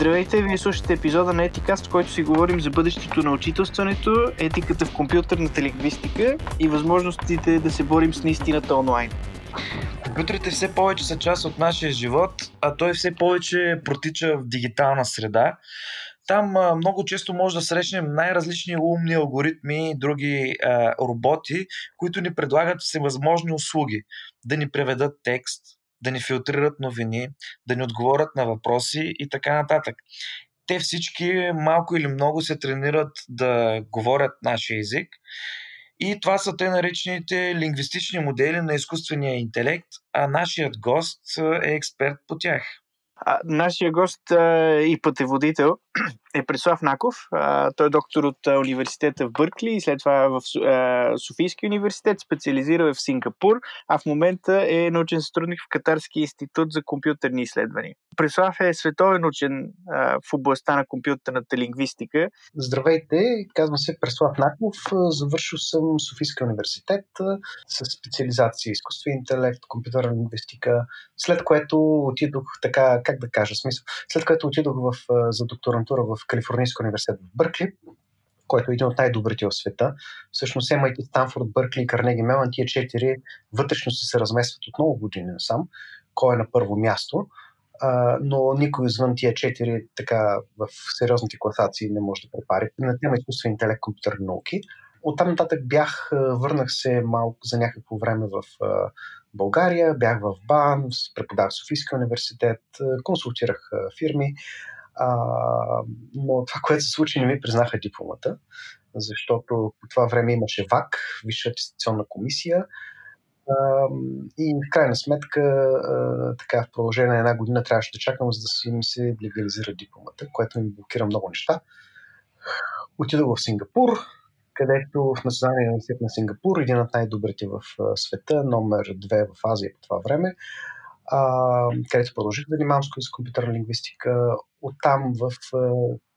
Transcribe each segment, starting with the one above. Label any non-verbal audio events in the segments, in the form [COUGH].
Здравейте, вие слушате епизода на Етикаст, в който си говорим за бъдещето на учителстването, етиката в компютърната лингвистика и възможностите да се борим с неистината онлайн. Компютрите все повече са част от нашия живот, а той все повече протича в дигитална среда. Там много често може да срещнем най-различни умни алгоритми и други а, роботи, които ни предлагат всевъзможни услуги. Да ни преведат текст, да ни филтрират новини, да ни отговорят на въпроси и така нататък. Те всички малко или много се тренират да говорят нашия език. И това са те наречените лингвистични модели на изкуствения интелект, а нашият гост е експерт по тях. А, нашия гост а, и пътеводител [CLEARS THROAT] е Преслав Наков. Той е доктор от университета в Бъркли и след това в а, Софийски университет, специализирал е в Сингапур, а в момента е научен сътрудник в Катарски институт за компютърни изследвания. Преслав е световен учен в областта на компютърната лингвистика. Здравейте, казвам се Преслав Наков. Завършил съм Софийския университет с специализация изкуствен интелект, компютърна лингвистика, след което отидох така, как да кажа, смисъл, след което отидох в, за докторантура в Калифорнийския университет в Бъркли, който е един от най-добрите в света. Всъщност MIT, Станфорд, Бъркли и Карнеги Мелан, тия четири вътрешно се разместват от много години насам. Кой е на първо място? Uh, но никой извън тия четири така в сериозните класации не може да препари. На тема изкуствен интелект, компютърни науки. Оттам нататък бях, върнах се малко за някакво време в България, бях в БАН, преподавах в Софийския университет, консултирах фирми. Но това, което се случи, не ми признаха дипломата, защото по това време имаше ВАК, Висша атестационна комисия, и в крайна сметка, така в продължение на една година трябваше да чакам, за да си ми се легализира дипломата, което ми блокира много неща. Отидох в Сингапур, където в Националния университет на Сингапур, един от най-добрите в света, номер 2 в Азия по това време, където продължих да занимавам с компютърна лингвистика, оттам в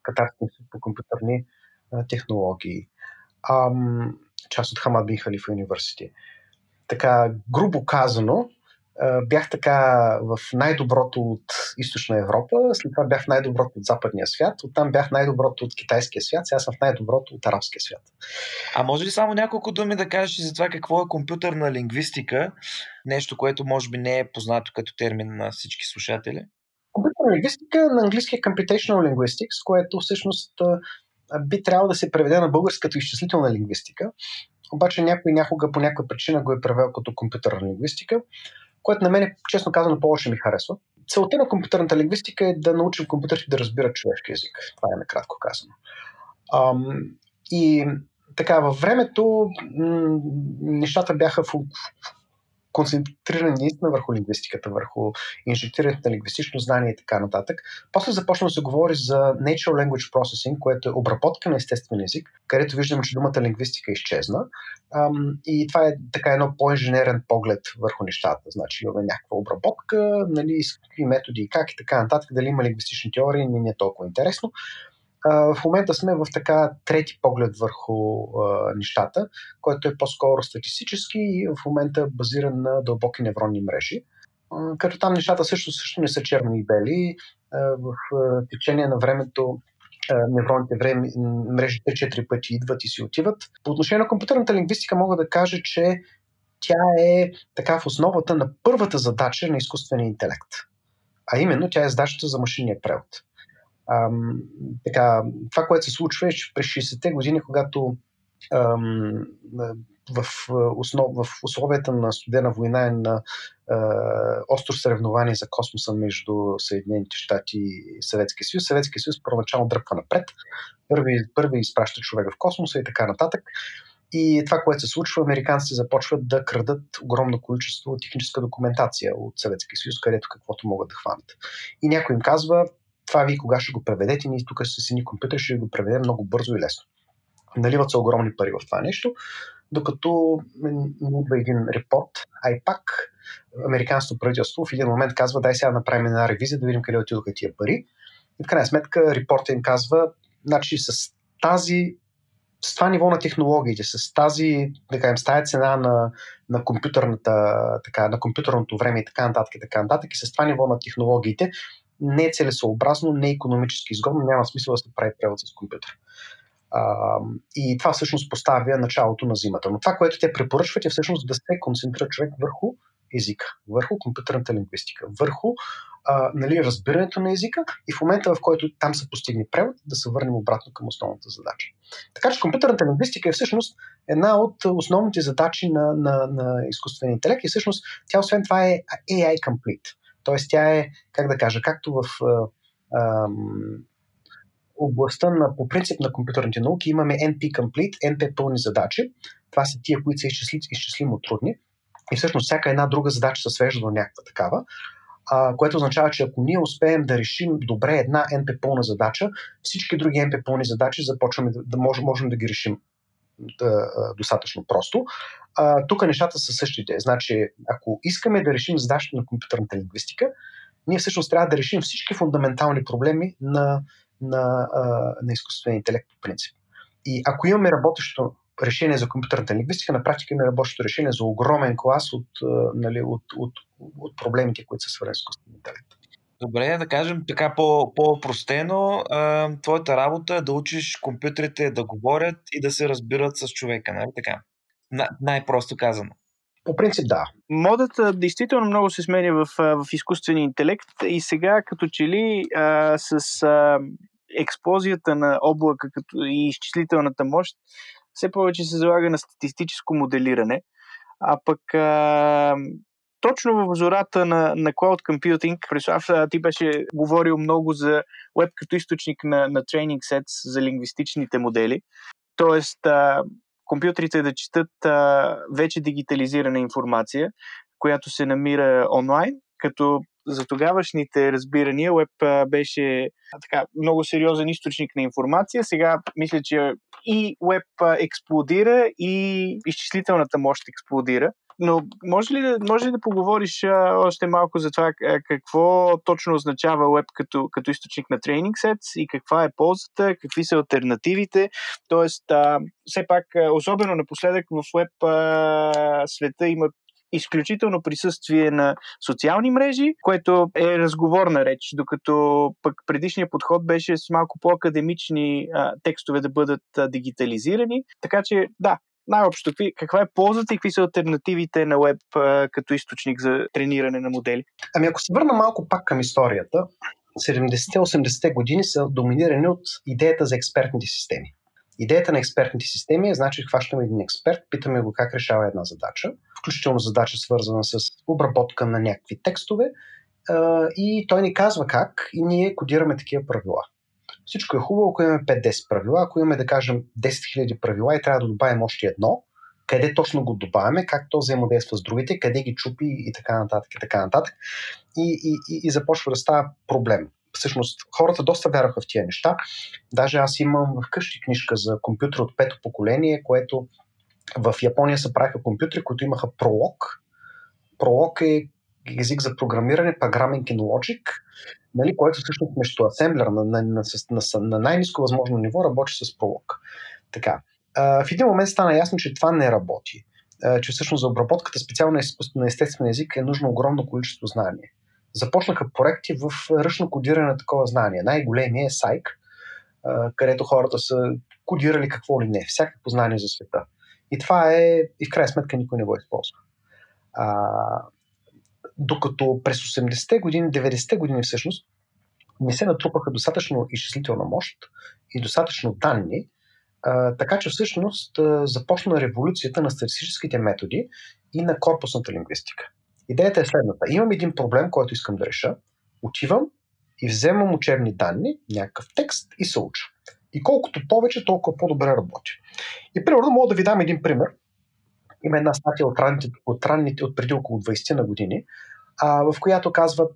Катарски институт по компютърни технологии. Част от Хамад Бин Халифа университет. Така, грубо казано, бях така в най-доброто от източна Европа, след това бях най-доброто от западния свят, оттам бях най-доброто от китайския свят, сега съм в най-доброто от арабския свят. А може ли само няколко думи да кажеш за това какво е компютърна лингвистика? Нещо, което може би не е познато като термин на всички слушатели? Компютърна лингвистика на английски е Computational Linguistics, което всъщност би трябвало да се преведе на българската изчислителна лингвистика. Обаче някой някога по някаква причина го е превел като компютърна лингвистика което на мен, честно казано, повече ми харесва. Целта на компютърната лингвистика е да научим компютърите да разбират човешки език. Това е накратко казано. Ам, и така, във времето м- нещата бяха в, концентрирани наистина върху лингвистиката, върху инжектирането на лингвистично знание и така нататък. После започна да се говори за Natural Language Processing, което е обработка на естествен език, където виждаме, че думата лингвистика изчезна. и това е така едно по-инженерен поглед върху нещата. Значи имаме някаква обработка, нали, с какви методи и как и така нататък, дали има лингвистични теории, не е толкова интересно в момента сме в така трети поглед върху а, нещата, който е по-скоро статистически и в момента базиран на дълбоки невронни мрежи. А, като там нещата също, също не са черни и бели. А, в а, течение на времето невронните време, мрежи 3-4 пъти идват и си отиват. По отношение на компютърната лингвистика мога да кажа, че тя е така в основата на първата задача на изкуствения интелект. А именно тя е задачата за машинния превод. Ам, така, това, което се случва е, че през 60-те години, когато ам, в, основ, в условията на студена война и на е, остро съревнование за космоса между Съединените щати и Съветския съюз. Съветския съюз първоначално дръпва напред. Първи, първи изпраща човека в космоса и така нататък. И това, което се случва, американците започват да крадат огромно количество техническа документация от Съветския съюз, където каквото могат да хванат. И някой им казва, това вие кога ще го преведете, ние тук с ни компютър ще го преведем много бързо и лесно. Наливат се огромни пари в това нещо, докато идва един репорт, а и пак американското правителство в един момент казва, дай сега направим една ревизия, да видим къде отидоха тия пари. И в крайна сметка репорта им казва, значи с тази с това ниво на технологиите, с тази, да кажем, с цена на, на, компютърната, така, на компютърното време и така нататък, и така нататък, и с това ниво на технологиите, не е целесообразно, не е економически изгодно, няма смисъл да се прави превод с компютър. И това всъщност поставя началото на зимата. Но това, което те препоръчват е всъщност да се концентрира човек върху езика, върху компютърната лингвистика, върху а, нали, разбирането на езика и в момента, в който там се постигне превод, да се върнем обратно към основната задача. Така че компютърната лингвистика е всъщност една от основните задачи на, на, на изкуствения интелект и всъщност тя освен това е AI complete. Тоест тя е, как да кажа, както в областта на, по принцип на компютърните науки имаме NP complete, NP пълни задачи. Това са тия, които са изчисли, изчислимо трудни. И всъщност всяка една друга задача се свежда до някаква такава а, което означава, че ако ние успеем да решим добре една NP пълна задача, всички други NP пълни задачи започваме да, да можем, можем да ги решим да, достатъчно просто. А, тук нещата са същите. Значи, ако искаме да решим задачата на компютърната лингвистика, ние всъщност трябва да решим всички фундаментални проблеми на, на, на изкуствения интелект по принцип. И ако имаме работещо решение за компютърната лингвистика, на практика има работещо решение за огромен клас от, нали, от, от, от проблемите, които са свързани с изкуствения интелект. Добре, да кажем така по, по-простено, а, твоята работа е да учиш компютрите да говорят и да се разбират с човека, нали така? На, най-просто казано. По принцип, да. Модата действително много се сменя в, в изкуствения интелект и сега като че ли а, с а, експлозията на облака като и изчислителната мощ все повече се залага на статистическо моделиране, а пък а, точно в зората на, на Cloud Computing, Преслав, ти беше говорил много за веб като източник на, на тренинг sets за лингвистичните модели. Тоест, а, компютрите да четат а, вече дигитализирана информация, която се намира онлайн, като за тогавашните разбирания Web беше така, много сериозен източник на информация. Сега мисля, че и Web експлодира и изчислителната мощ експлодира. Но може ли да, може ли да поговориш а, още малко за това а, какво точно означава Web като, като източник на тренинг сетс и каква е ползата, какви са альтернативите? Тоест, а, все пак, особено напоследък в Web а, света има изключително присъствие на социални мрежи, което е разговорна реч, докато пък предишният подход беше с малко по-академични а, текстове да бъдат а, дигитализирани. Така че, да, най-общо, каква е ползата и какви са альтернативите на а, като източник за трениране на модели? Ами ако се върна малко пак към историята, 70-80-те години са доминирани от идеята за експертните системи. Идеята на експертните системи е, значи, хващаме един експерт, питаме го как решава една задача, включително задача свързана с обработка на някакви текстове, и той ни казва как и ние кодираме такива правила. Всичко е хубаво, ако имаме 5-10 правила, ако имаме да кажем 10 000 правила и трябва да добавим още едно, къде точно го добавяме, как то взаимодейства с другите, къде ги чупи и така нататък и така нататък. И, и, и, и започва да става проблем всъщност хората доста вярваха в тия неща. Даже аз имам вкъщи книжка за компютър от пето поколение, което в Япония се правиха компютри, които имаха пролог. Пролог е език за програмиране, in Logic, нали, който всъщност между асемблер на, на, на, на, на най-низко възможно ниво работи с пролог. Така. в един момент стана ясно, че това не работи. че всъщност за обработката специално на естествен език е нужно огромно количество знание започнаха проекти в ръчно кодиране на такова знание. Най-големият е Сайк, където хората са кодирали какво ли не, всякакво знание за света. И това е, и в крайна сметка никой не го използва. А, докато през 80-те години, 90-те години всъщност, не се натрупаха достатъчно изчислителна мощ и достатъчно данни, а, така че всъщност а, започна революцията на статистическите методи и на корпусната лингвистика. Идеята е следната. Имам един проблем, който искам да реша. Отивам и вземам учебни данни, някакъв текст и се уча. И колкото повече, толкова по-добре работя. И примерно мога да ви дам един пример. Има една статия от ранните, от, ранните, от преди около 20 на години, а, в която казват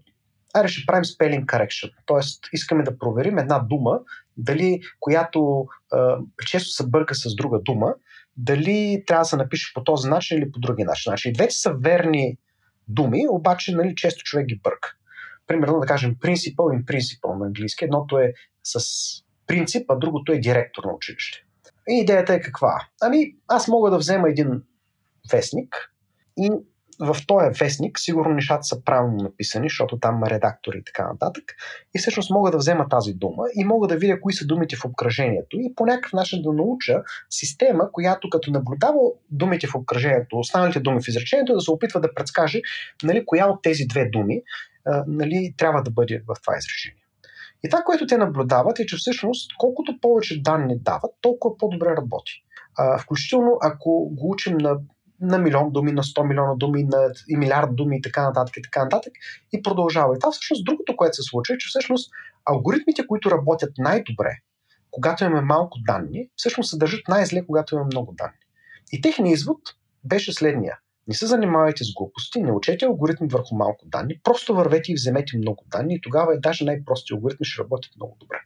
Аре, ще правим spelling correction. Тоест, искаме да проверим една дума, дали, която а, често се бърка с друга дума, дали трябва да се напише по този начин или по други начин. Значи, двете са верни думи, обаче нали, често човек ги бърка. Примерно да кажем principal и principal на английски. Едното е с принцип, а другото е директор на училище. И идеята е каква? Ами, аз мога да взема един вестник и в този вестник сигурно нещата са правилно написани, защото там има редактори и така нататък. И всъщност мога да взема тази дума и мога да видя кои са думите в обкръжението и по някакъв начин да науча система, която като наблюдава думите в обкръжението, останалите думи в изречението, да се опитва да предскаже нали, коя от тези две думи нали, трябва да бъде в това изречение. И това, което те наблюдават е, че всъщност колкото повече данни дават, толкова по-добре работи. Включително ако го учим на на милион думи, на 100 милиона думи, на и милиард думи и така нататък и така нататък и продължава. И това всъщност другото, което се случва е, че всъщност алгоритмите, които работят най-добре, когато имаме малко данни, всъщност се държат най-зле, когато имаме много данни. И техният извод беше следния. Не се занимавайте с глупости, не учете алгоритми върху малко данни, просто вървете и вземете много данни и тогава е даже най-прости алгоритми ще работят много добре.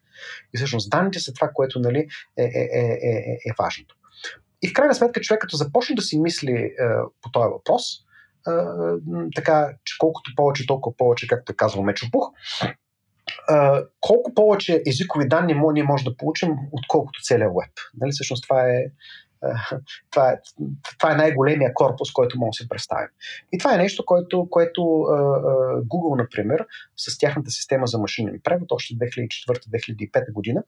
И всъщност данните са това, което нали, е, е, е, е, е важното. И в крайна сметка човек като започне да си мисли е, по този въпрос, е, така, че колкото повече, толкова повече, както казва Мечопух, е, колко повече езикови данни ние може да получим, отколкото целият веб. Нали, всъщност това е, това е, това е най-големия корпус, който може да се представим. И това е нещо, което, което uh, Google, например, с тяхната система за машинен превод, още 2004-2005 година,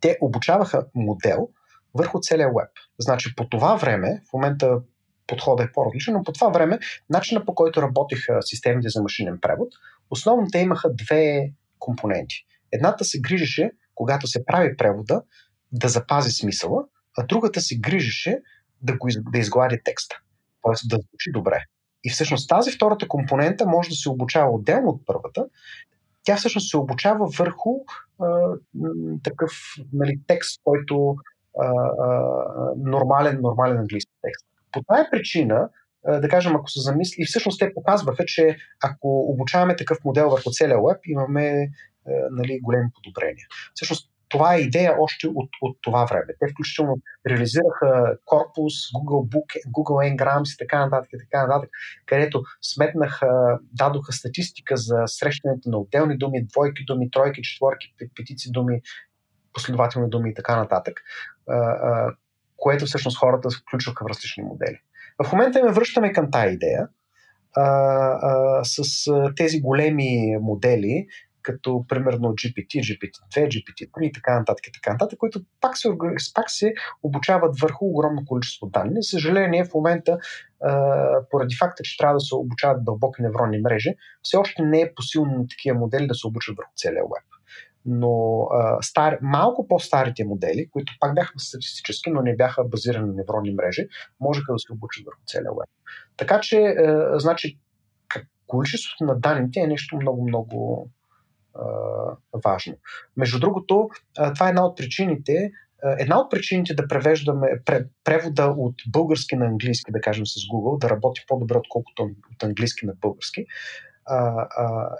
те обучаваха модел, върху целия веб. Значи по това време, в момента подходът е по-различен, но по това време, начина по който работиха системите за машинен превод, основно те имаха две компоненти. Едната се грижеше, когато се прави превода, да запази смисъла, а другата се грижеше да, го, да изглади текста, т.е. да звучи добре. И всъщност тази втората компонента може да се обучава отделно от първата. Тя всъщност се обучава върху а, такъв нали, текст, който нормален, нормален английски текст. По тази причина, да кажем, ако се замисли, и всъщност те показваха, че ако обучаваме такъв модел върху целия веб, имаме нали, големи подобрения. Всъщност, това е идея още от, от това време. Те включително реализираха корпус, Google Book, Google Ngrams и така нататък, и така нататък, където сметнаха, дадоха статистика за срещането на отделни думи, двойки думи, тройки, четворки, петици думи, последователни думи и така нататък, което всъщност хората включваха в различни модели. В момента ме връщаме към тази идея а, а, с тези големи модели, като примерно GPT, GPT-2, GPT-3 и така нататък, така нататък, които пак се, пак се обучават върху огромно количество данни. За съжаление, в момента, поради факта, че трябва да се обучават дълбоки невронни мрежи, все още не е посилно такива модели да се обучат върху целия веб но а, стар, малко по-старите модели, които пак бяха статистически, но не бяха базирани на невронни мрежи, можеха да се обучат върху целия веб. Така че, а, значи, количеството на данните е нещо много-много важно. Между другото, а, това е една от причините, Една от причините да превеждаме превода от български на английски, да кажем с Google, да работи по-добре, отколкото от английски на български,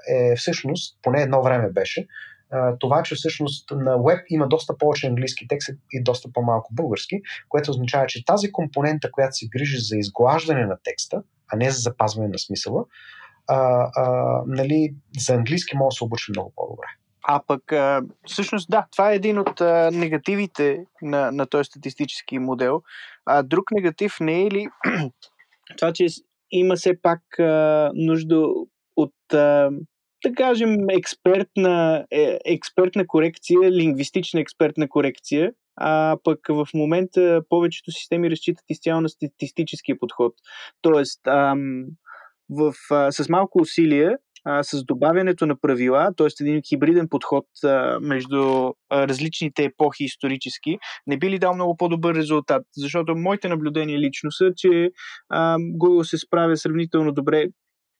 е всъщност, поне едно време беше, това, че всъщност на веб има доста повече английски текст и доста по-малко български, което означава, че тази компонента, която се грижи за изглаждане на текста, а не за запазване на смисъла, а, а, нали, за английски може да се обучи много по-добре. А пък, а, всъщност, да, това е един от а, негативите на, на този статистически модел. А друг негатив не е ли [CLEARS THROAT] това, че има все пак а, нужда от а, да кажем, експертна, е, експертна корекция, лингвистична експертна корекция, а пък в момента повечето системи разчитат изцяло на статистическия подход. Тоест, ам, в, а, с малко усилия, а, с добавянето на правила, т.е. един хибриден подход а, между а, различните епохи исторически, не би ли дал много по-добър резултат? Защото моите наблюдения лично са, че а, Google се справя сравнително добре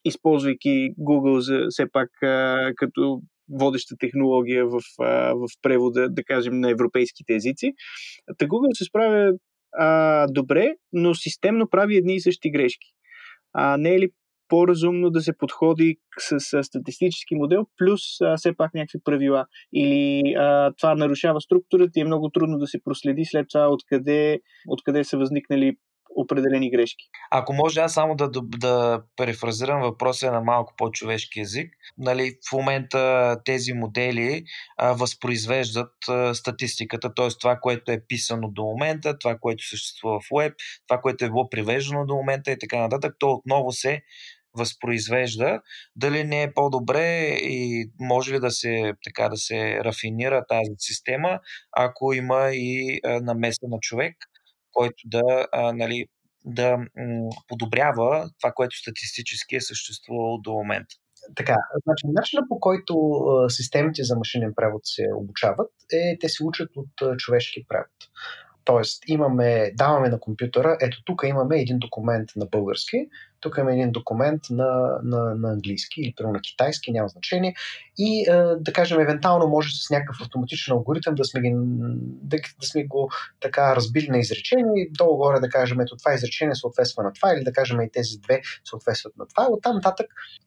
използвайки Google за все пак а, като водеща технология в, а, в превода, да кажем, на европейските езици. Та Google се справя а, добре, но системно прави едни и същи грешки. А не е ли по-разумно да се подходи с, с статистически модел, плюс а, все пак някакви правила. Или а, това нарушава структурата и е много трудно да се проследи след това откъде, откъде са възникнали определени грешки. Ако може аз само да, да перефразирам въпроса на малко по-човешки язик, нали, в момента тези модели а, възпроизвеждат а, статистиката, т.е. това, което е писано до момента, това, което съществува в веб, това, което е било привеждано до момента и така нататък, то отново се възпроизвежда, дали не е по-добре и може ли да се, така, да се рафинира тази система, ако има и намеса на човек, който да, а, нали, да подобрява това, което статистически е съществувало до момента. Така, значи начинът по който системите за машинен превод се обучават е те се учат от човешки превод. Тоест, имаме, даваме на компютъра, ето тук имаме един документ на български, тук имаме един документ на, на, на английски или на китайски, няма значение. И да кажем, евентуално може с някакъв автоматичен алгоритъм да сме, ги, да, да сме го така разбили на изречение, долу-горе да кажем, ето това изречение съответства на това, или да кажем и тези две съответстват на това. Оттам нататък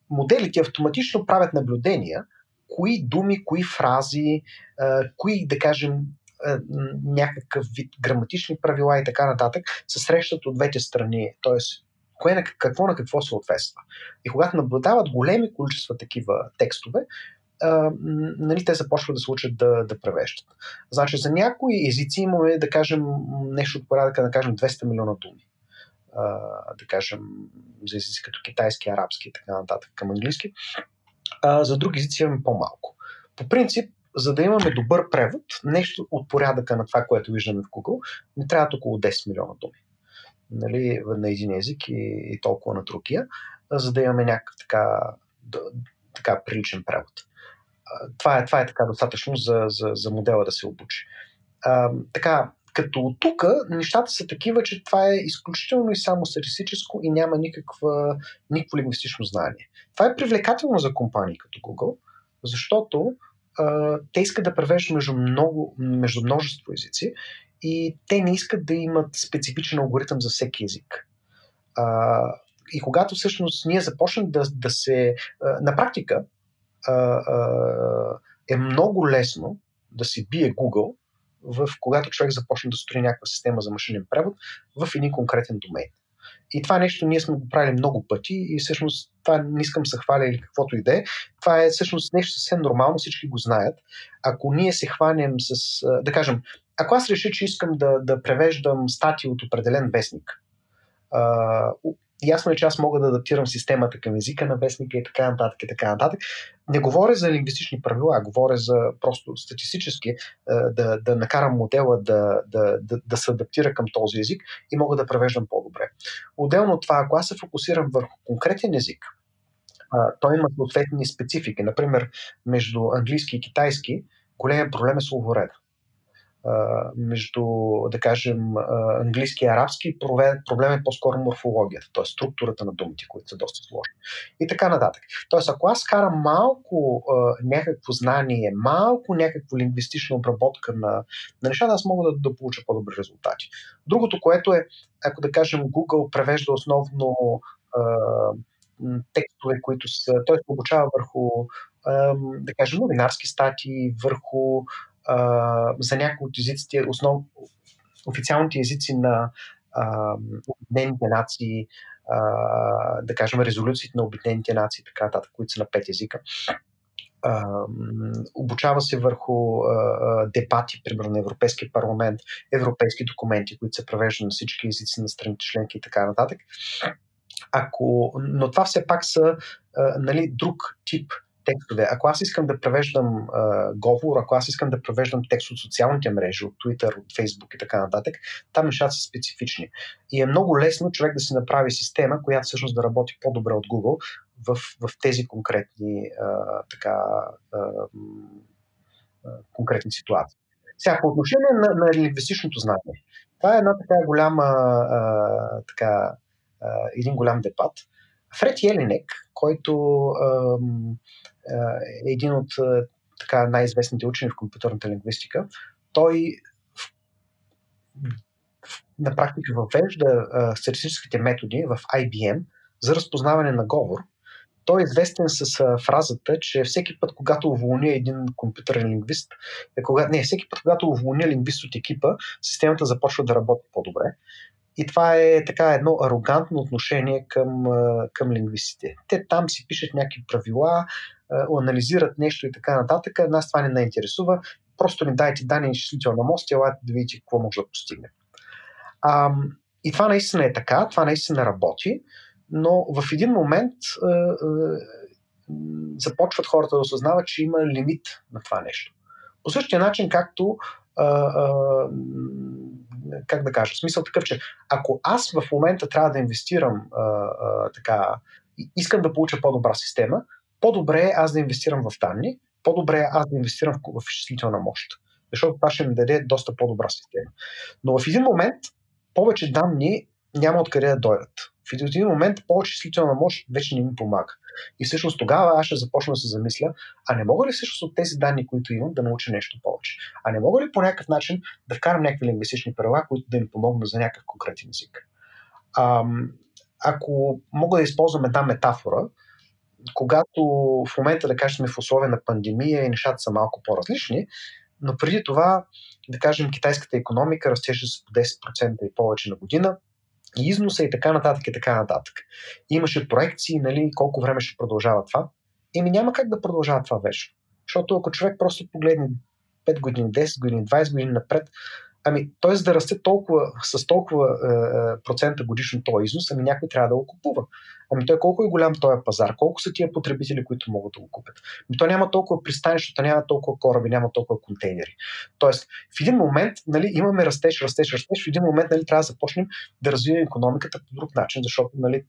моделите автоматично правят наблюдения, кои думи, кои фрази, кои, да кажем, някакъв вид граматични правила и така нататък се срещат от двете страни. Тоест, кое на какво на какво съответства. И когато наблюдават големи количества такива текстове, а, нали, те започват да се учат да, да превеждат. Значи за някои езици имаме, да кажем, нещо от порядъка, да кажем, 200 милиона думи. А, да кажем, за езици като китайски, арабски и така нататък към английски. А, за други езици имаме по-малко. По принцип, за да имаме добър превод, нещо от порядъка на това, което виждаме в Google, не трябва около 10 милиона думи. Нали, на един език и, и толкова на другия, за да имаме някакъв така, така приличен превод. Това е, това е така достатъчно за, за, за модела да се обучи. А, така, като от тук нещата са такива, че това е изключително и само статистическо и няма никаква, никакво лингвистично знание. Това е привлекателно за компании като Google, защото те искат да превеждат между, много, между множество езици и те не искат да имат специфичен алгоритъм за всеки език. А, и когато всъщност ние започнем да, да се. А, на практика а, а, е много лесно да се бие Google, в, когато човек започне да строи някаква система за машинен превод в един конкретен домен. И това нещо ние сме го правили много пъти и всъщност това не искам се хваля или каквото и да е. Това е всъщност нещо съвсем нормално, всички го знаят. Ако ние се хванем с, да кажем, ако аз реша, че искам да, да превеждам статии от определен вестник, ясно е, че аз мога да адаптирам системата към езика на вестника и така нататък и така нататък. Не говоря за лингвистични правила, говоря за просто статистически е, да, да накарам модела да, да, да, да се адаптира към този език и мога да превеждам по-добре. Отделно от това, ако аз се фокусирам върху конкретен език, той има съответни специфики. Например, между английски и китайски големият проблем е словореда между, да кажем, английски и арабски, проблем е по-скоро морфологията, т.е. структурата на думите, които са доста сложни. И така нататък. Тоест, ако аз карам малко някакво знание, малко някаква лингвистична обработка на, на нещата, аз мога да, да получа по-добри резултати. Другото, което е, ако да кажем, Google превежда основно текстове, които са, той се обучава върху, да кажем, новинарски статии, върху а, за някои от езиците, основ, официалните езици на Обединените нации, а, да кажем, резолюциите на Обединените нации, така нататък, които са на пет езика. Uh, обучава се върху uh, дебати, примерно на Европейския парламент, европейски документи, които се превеждат на всички езици на страните членки и така нататък. Ако, но това все пак са uh, нали, друг тип текстове. Ако аз искам да превеждам а, говор, ако аз искам да превеждам текст от социалните мрежи, от Twitter, от Facebook и така нататък, там нещата са специфични. И е много лесно човек да си направи система, която всъщност да работи по-добре от Google в, в тези конкретни, а, така, а, конкретни ситуации. Сега, по отношение на, на лингвистичното знание, това е една така голяма, а, така, а, един голям дебат. Фред Елинек, който а, е един от така най-известните учени в компютърната лингвистика, той на практика въвежда статистическите методи в IBM за разпознаване на говор. Той е известен с фразата, че всеки път, когато уволня един компютърен лингвист, е кога, не, всеки път, когато уволня лингвист от екипа, системата започва да работи по-добре. И това е така едно арогантно отношение към, към лингвистите. Те там си пишат някакви правила, анализират нещо и така нататък. Нас това не ме интересува. Просто ни дайте данни изчислителна мост и елате да видите какво може да постигне. А, и това наистина е така, това наистина работи, но в един момент а, а, започват хората да осъзнават, че има лимит на това нещо. По същия начин, както а, а, как да кажа, смисъл такъв, че ако аз в момента трябва да инвестирам а, а, така, искам да получа по-добра система, по-добре е аз да инвестирам в данни, по-добре е аз да инвестирам в, в изчислителна мощ. Защото това ще ми даде доста по-добра система. Но в един момент повече данни няма откъде да дойдат. В един момент повече изчислителна мощ вече не ми помага. И всъщност тогава аз ще започна да се замисля, а не мога ли всъщност от тези данни, които имам, да науча нещо повече? А не мога ли по някакъв начин да вкарам някакви лингвистични правила, които да ми помогнат за някакъв конкретен език? Ам, ако мога да използвам една метафора, когато в момента, да кажем, в условия на пандемия и нещата са малко по-различни, но преди това, да кажем, китайската економика растеше с по 10% и повече на година, и износа и така нататък и така нататък. Имаше проекции, нали, колко време ще продължава това. Еми няма как да продължава това вече. Защото ако човек просто погледне 5 години, 10 години, 20 години напред, Ами, т.е. да расте толкова, с толкова е, е, процента годишно този износ, ами някой трябва да го купува. Ами той колко е голям този пазар, колко са тия потребители, които могат да го купят. Ами той няма толкова пристанища, няма толкова кораби, няма толкова контейнери. Тоест, в един момент нали, имаме растеж, растеж, растеж, в един момент нали, трябва да започнем да развиваме економиката по друг начин, защото нали,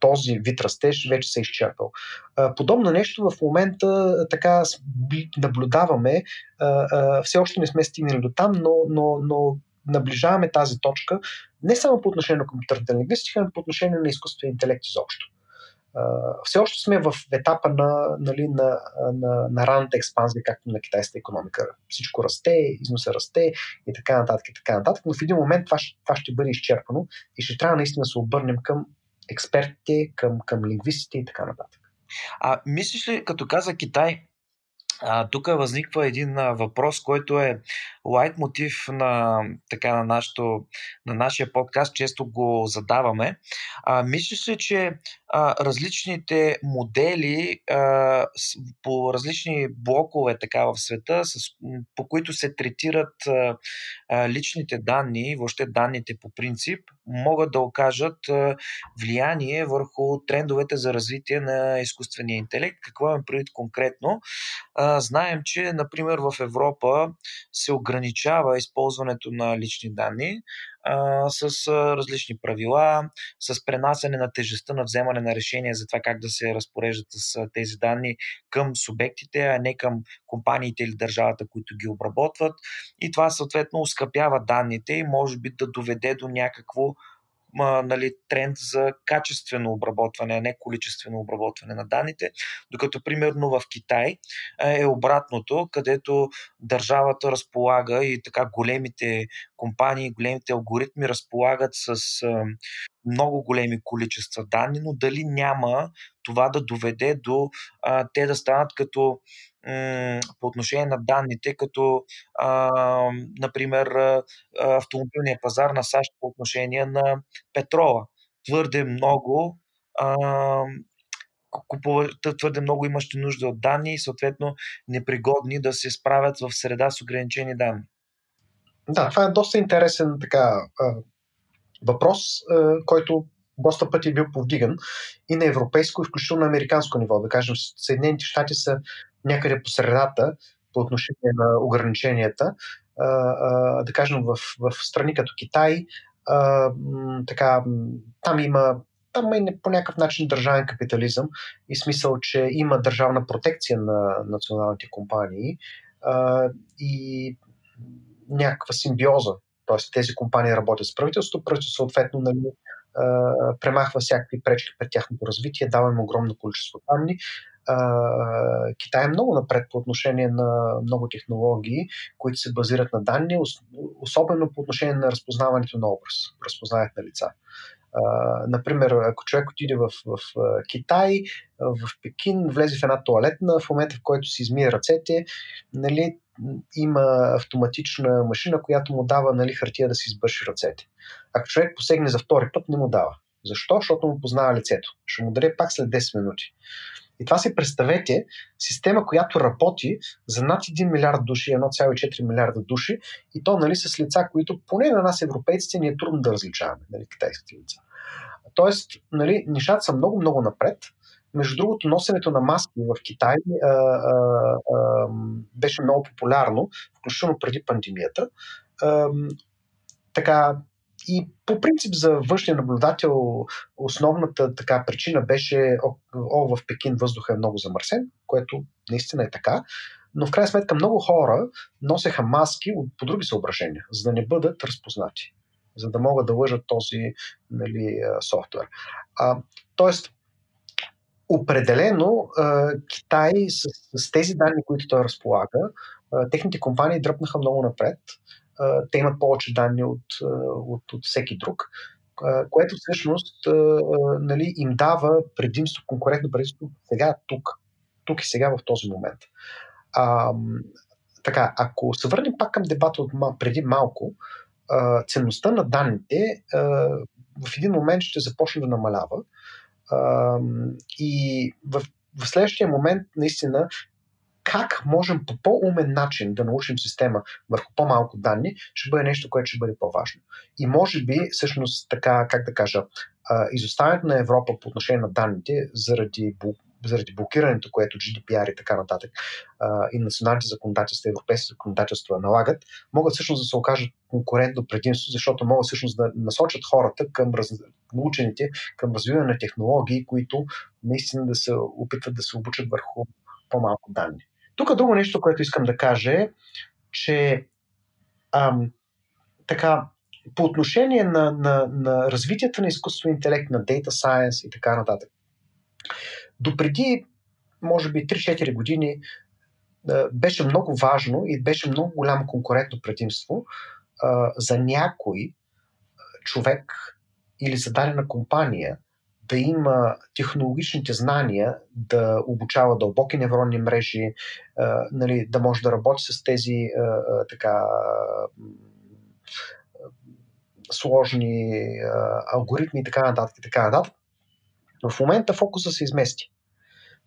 този вид растеж вече се е изчерпал. Подобно нещо в момента така наблюдаваме. Все още не сме стигнали до там, но, но, но наближаваме тази точка не само по отношение на компютърната лингвистика, но по отношение на изкуствения интелект изобщо. все още сме в етапа на, нали, на, на, на ранната експанзия, както на китайската економика. Всичко расте, износа расте и така нататък, и така нататък, но в един момент това, това ще бъде изчерпано и ще трябва наистина да се обърнем към експертите, към, към лингвистите и така нататък. А мислиш ли, като каза Китай, тук възниква един а, въпрос, който е лайт мотив на, така, на, нашото, на нашия подкаст, често го задаваме. А, мислиш ли, че а, различните модели а, с, по различни блокове така в света, с, по които се третират а, личните данни, въобще данните по принцип, могат да окажат а, влияние върху трендовете за развитие на изкуствения интелект? Какво имам предвид конкретно? А, знаем, че, например, в Европа се ограничава използването на лични данни а, с различни правила, с пренасене на тежестта на вземане на решения за това как да се разпореждат с тези данни към субектите, а не към компаниите или държавата, които ги обработват. И това съответно ускъпява данните и може би да доведе до някакво а, нали, тренд за качествено обработване, а не количествено обработване на данните, докато примерно в Китай е обратното, където държавата разполага и така големите компании, големите алгоритми разполагат с а, много големи количества данни, но дали няма това да доведе до а, те да станат като по отношение на данните, като, а, например, автомобилния пазар на САЩ по отношение на петрола. Твърде много а, купува, твърде много имащи нужда от данни и съответно непригодни да се справят в среда с ограничени данни. Да, това е доста интересен така, въпрос, който доста пъти е бил повдиган и на европейско, и включително на американско ниво. Да кажем, Съединените щати са някъде по средата по отношение на ограниченията. Да кажем, в, в страни като Китай, така, там има там е по някакъв начин държавен капитализъм и смисъл, че има държавна протекция на националните компании и някаква симбиоза. Тоест тези компании работят с правителството, правителството съответно нали, премахва всякакви пречки пред тяхното развитие, дава им огромно количество данни. Китай е много напред по отношение на много технологии, които се базират на данни, особено по отношение на разпознаването на образ, разпознаването на лица. Например, ако човек отиде в, в Китай, в Пекин, влезе в една туалетна, в момента в който си измие ръцете, нали, има автоматична машина, която му дава нали, хартия да си избърши ръцете. Ако човек посегне за втори път, не му дава. Защо? Защото му познава лицето. Ще му даде пак след 10 минути. И това си представете система, която работи за над 1 милиард души, 1,4 милиарда души, и то нали, с лица, които поне на нас, европейците, ни е трудно да различаваме, нали, китайските лица. Тоест, нали, нещата са много-много напред. Между другото, носенето на маски в Китай а, а, а, беше много популярно, включително преди пандемията. А, така, и по принцип за външния наблюдател основната така причина беше о, о, в Пекин въздуха е много замърсен, което наистина е така, но в крайна сметка много хора носеха маски от, по други съображения, за да не бъдат разпознати, за да могат да лъжат този нали, софтуер. А, тоест, определено Китай с, с тези данни, които той разполага, техните компании дръпнаха много напред те имат повече данни от, от, от всеки друг, което всъщност нали, им дава предимство, конкурентно предимство сега, тук. Тук и сега, в този момент. А, така, ако се върнем пак към дебата от преди малко, ценността на данните в един момент ще започне да намалява. И в, в следващия момент, наистина, как можем по по-умен начин да научим система върху по-малко данни, ще бъде нещо, което ще бъде по-важно. И може би, всъщност, така, как да кажа, изоставянето на Европа по отношение на данните заради заради блокирането, което GDPR и така нататък и националните законодателства, европейските законодателства налагат, могат всъщност да се окажат конкурентно предимство, защото могат всъщност да насочат хората към раз... учените към развиване на технологии, които наистина да се опитват да се обучат върху по-малко данни. Тук друго нещо, което искам да кажа е, че ам, така, по отношение на, на, на развитието на изкуствен интелект, на Data Science и така нататък, допреди, може би, 3-4 години беше много важно и беше много голямо конкурентно предимство а, за някой човек или за дадена компания да има технологичните знания да обучава дълбоки невронни мрежи, а, нали, да може да работи с тези а, а, така сложни алгоритми и така нататък. И така нататък. В момента фокуса се измести.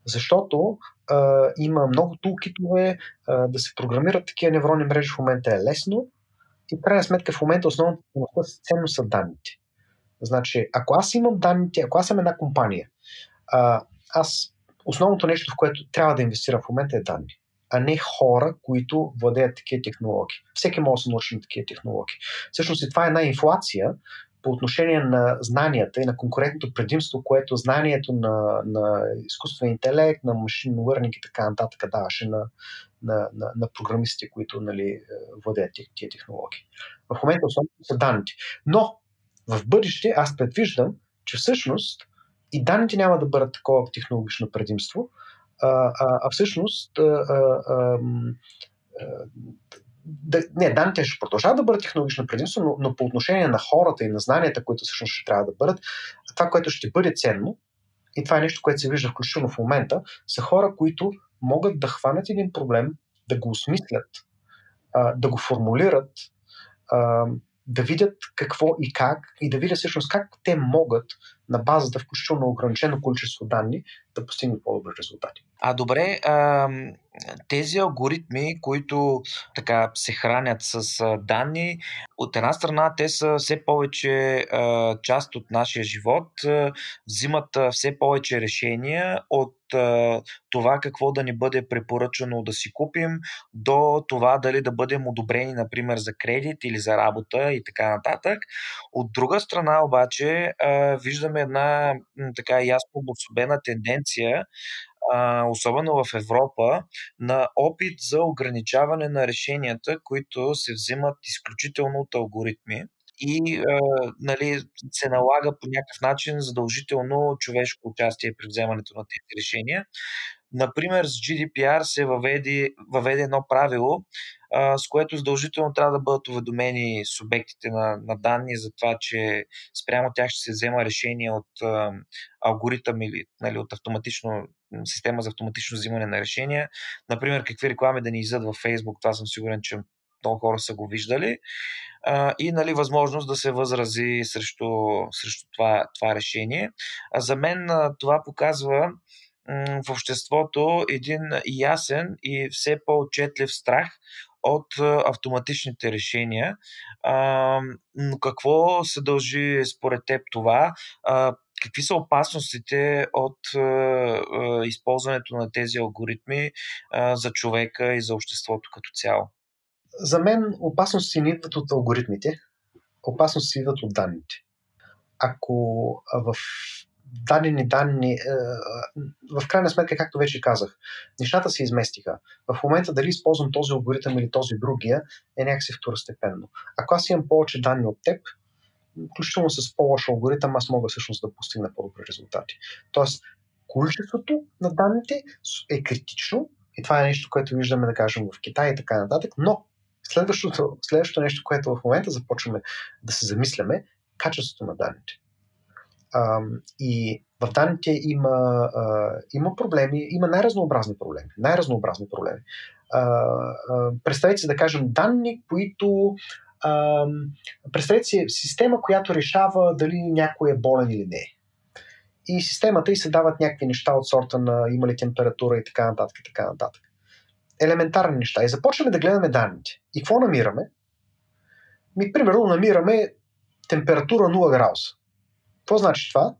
Защото а, има много тулкитове да се програмират такива невронни мрежи в момента е лесно и в крайна сметка в момента основната ценност са данните. Значи, ако аз имам данните, ако аз съм една компания, а, аз основното нещо, в което трябва да инвестира в момента е данни, а не хора, които владеят такива технологии. Всеки може да се научи на такива технологии. Всъщност и това е една инфлация по отношение на знанията и на конкурентното предимство, което знанието на, на изкуствен интелект, на машинно learning и така нататък даваше на, на, на, на програмистите, които нали, владеят тия технологии. В момента основно са данните. Но в бъдеще аз предвиждам, че всъщност и данните няма да бъдат такова технологично предимство, а, а, а всъщност а, а, а, да, не, данните ще продължават да бъдат технологично предимство, но, но по отношение на хората и на знанията, които всъщност ще трябва да бъдат, това, което ще бъде ценно, и това е нещо, което се вижда включително в момента, са хора, които могат да хванат един проблем, да го осмислят, да го формулират, да видят какво и как и да видят всъщност как те могат на базата включително ограничено количество данни да постигнат по-добри резултати. А добре, тези алгоритми, които така се хранят с данни, от една страна те са все повече част от нашия живот, взимат все повече решения от това какво да ни бъде препоръчано да си купим, до това дали да бъдем одобрени, например, за кредит или за работа и така нататък. От друга страна обаче а, виждаме една така ясно обособена тенденция а, особено в Европа, на опит за ограничаване на решенията, които се взимат изключително от алгоритми и а, нали, се налага по някакъв начин задължително човешко участие при вземането на тези решения. Например, с GDPR се въведе, въведе едно правило, а, с което задължително трябва да бъдат уведомени субектите на, на данни за това, че спрямо тях ще се взема решение от а, алгоритъм или нали, от автоматично система за автоматично взимане на решения. Например, какви реклами да ни иззад във Facebook, това съм сигурен, че много хора са го виждали. А, и нали, възможност да се възрази срещу, срещу това, това решение. А за мен това показва в обществото един ясен и все по-отчетлив страх от автоматичните решения. Но какво се дължи според теб това? Какви са опасностите от използването на тези алгоритми за човека и за обществото като цяло? За мен опасности не идват от алгоритмите, опасности идват от данните. Ако в дадени данни, в крайна сметка, както вече казах, нещата се изместиха. В момента дали използвам този алгоритъм или този другия е някакси второстепенно. Ако аз имам повече данни от теб, включително с по-лош алгоритъм, аз мога всъщност да постигна по-добри резултати. Тоест, количеството на данните е критично и това е нещо, което виждаме, да кажем, в Китай и така нататък, но следващото, следващото нещо, което в момента започваме да се замисляме, качеството на данните. И в данните има, а, има проблеми, има най-разнообразни проблеми. Най-разнообразни проблеми. А, а, представете си да кажем данни, които а, представете си система, която решава дали някой е болен или не. И системата и се дават някакви неща от сорта на има ли температура и така нататък и така нататък. Елементарни неща. И започваме да гледаме данните. И какво намираме? Ми, примерно, намираме температура 0 градуса. Какво значи това?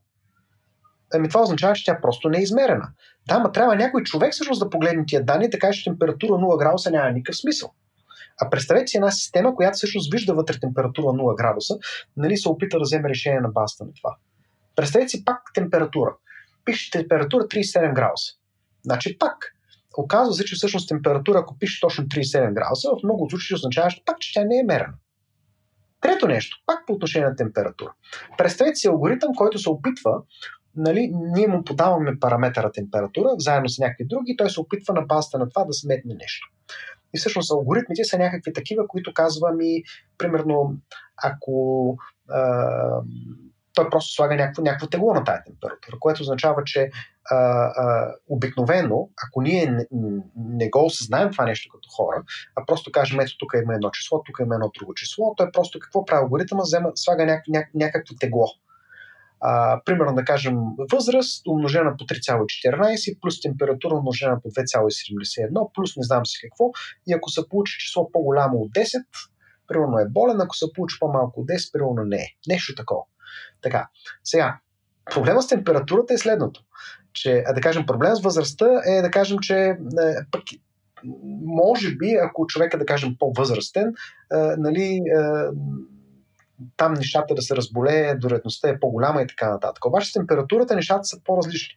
Ами това означава, че тя просто не е измерена. Да, ма трябва някой човек всъщност да погледне тия данни, така че температура 0 градуса няма никакъв смисъл. А представете си една система, която всъщност вижда вътре температура 0 градуса, нали се опита да вземе решение на базата на това. Представете си пак температура. Пише температура 37 градуса. Значи пак. Оказва се, че всъщност температура, ако пише точно 37 градуса, в много случаи означава пак, че тя не е мерена. Трето нещо, пак по отношение на температура. Представете си алгоритъм, който се опитва, нали, ние му подаваме параметъра температура, заедно с някакви други, той се опитва на базата на това да сметне нещо. И всъщност алгоритмите са някакви такива, които казвам и, примерно, ако а, той просто слага някакво, тегло на тази температура, което означава, че а, а, обикновено, ако ние не, не го осъзнаем това нещо като хора, а просто кажем, ето тук има едно число, тук има едно друго число, той просто какво прави алгоритъма, взема, слага няк, няк, някакво тегло. А, примерно да кажем възраст умножена по 3,14 плюс температура умножена по 2,71 плюс не знам си какво и ако се получи число по-голямо от 10, примерно е болен, ако се получи по-малко от 10, примерно не е. Нещо такова. Така, сега, проблема с температурата е следното. Че, да кажем, проблем с възрастта е да кажем, че е, пък, може би, ако човек е, да кажем, по-възрастен, е, нали, е, там нещата да се разболее, вероятността е по-голяма и така нататък. Обаче с температурата нещата са по-различни.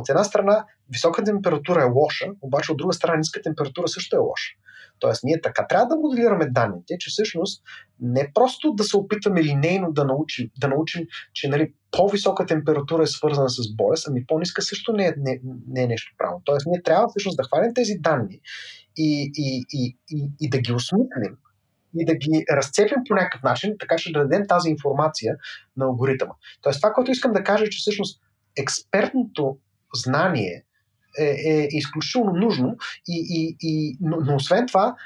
От една страна, висока температура е лоша, обаче от друга страна, ниска температура също е лоша. Тоест, ние така трябва да моделираме данните, че всъщност не просто да се опитваме линейно да научим, да научим че нали, по-висока температура е свързана с болест, ами по-ниска също не е, не, не е нещо правилно. Тоест, ние трябва всъщност да хванем тези данни и, и, и, и, и да ги осмислим и да ги разцепим по някакъв начин, така че да дадем тази информация на алгоритъма. Тоест, това, което искам да кажа, е, че всъщност експертното знание е, е изключително нужно, и, и, и, но, но освен това,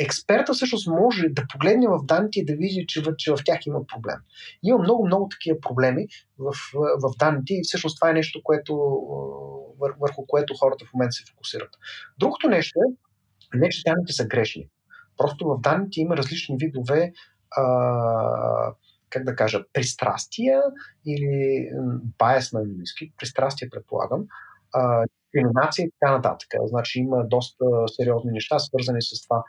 експерта всъщност може да погледне в данните и да види, че, че в тях има проблем. Има много, много такива проблеми в, в данните и всъщност това е нещо, което, върху което хората в момента се фокусират. Другото нещо е, не че данните са грешни. Просто в данните има различни видове а, как да кажа, пристрастия или байс на английски, пристрастия предполагам, дискриминация и така нататък. Значи има доста сериозни неща, свързани с това.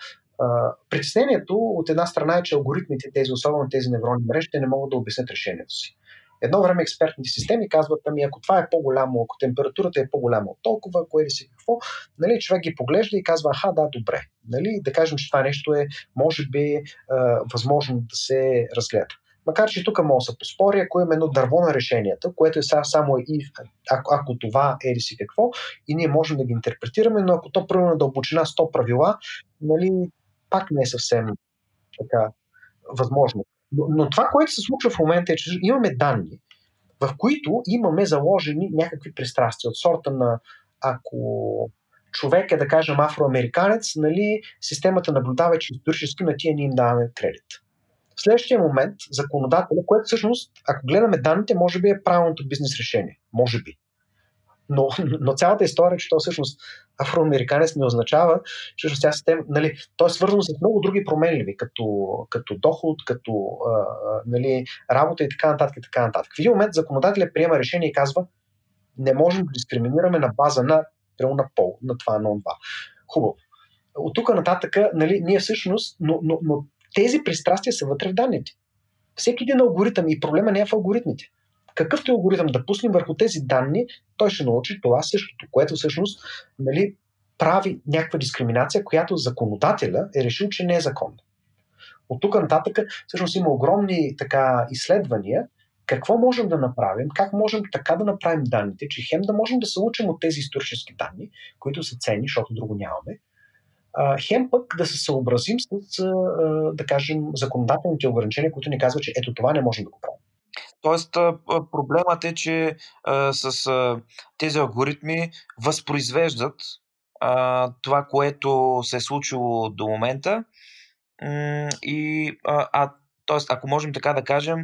Притеснението от една страна е, че алгоритмите, тези, особено тези невронни мрежи, не могат да обяснят решението си. Едно време експертните системи казват, ами ако това е по-голямо, ако температурата е по-голяма от толкова, ако е си какво, нали, човек ги поглежда и казва, аха, да, добре. Нали, да кажем, че това нещо е, може би, е, възможно да се разгледа. Макар, че тук мога да се поспори, ако имаме едно дърво на решенията, което е само и ако, ако това е ли си какво, и ние можем да ги интерпретираме, но ако то примерно дълбочина 100 правила, нали, пак не е съвсем така възможно. Но, но това, което се случва в момента е, че имаме данни, в които имаме заложени някакви пристрастия от сорта на ако човек е, да кажем, афроамериканец, нали, системата наблюдава, че исторически на тия ние им даваме кредит. В следващия момент законодателя, което всъщност, ако гледаме данните, може би е правилното бизнес решение. Може би. Но, но цялата история, че то всъщност афроамериканец не означава, че тя система, нали, то е свързано с много други променливи, като, като доход, като а, нали, работа и така нататък. И така нататък. В един момент законодателя приема решение и казва, не можем да дискриминираме на база на, на пол, на това, на това. Хубаво. От тук нататък, нали, ние всъщност, но, но, но тези пристрастия са вътре в данните. Всеки един алгоритъм и проблема не е в алгоритмите какъвто алгоритъм да пуснем върху тези данни, той ще научи това същото, което всъщност нали, прави някаква дискриминация, която законодателя е решил, че не е законна. От тук нататък всъщност има огромни така изследвания, какво можем да направим, как можем така да направим данните, че хем да можем да се учим от тези исторически данни, които са ценни, защото друго нямаме, хем пък да се съобразим с, да кажем, законодателните ограничения, които ни казват, че ето това не можем да го правим. Тоест, проблемът е, че а, с а, тези алгоритми възпроизвеждат а, това, което се е случило до момента. И, а, а, тоест, ако можем така да кажем,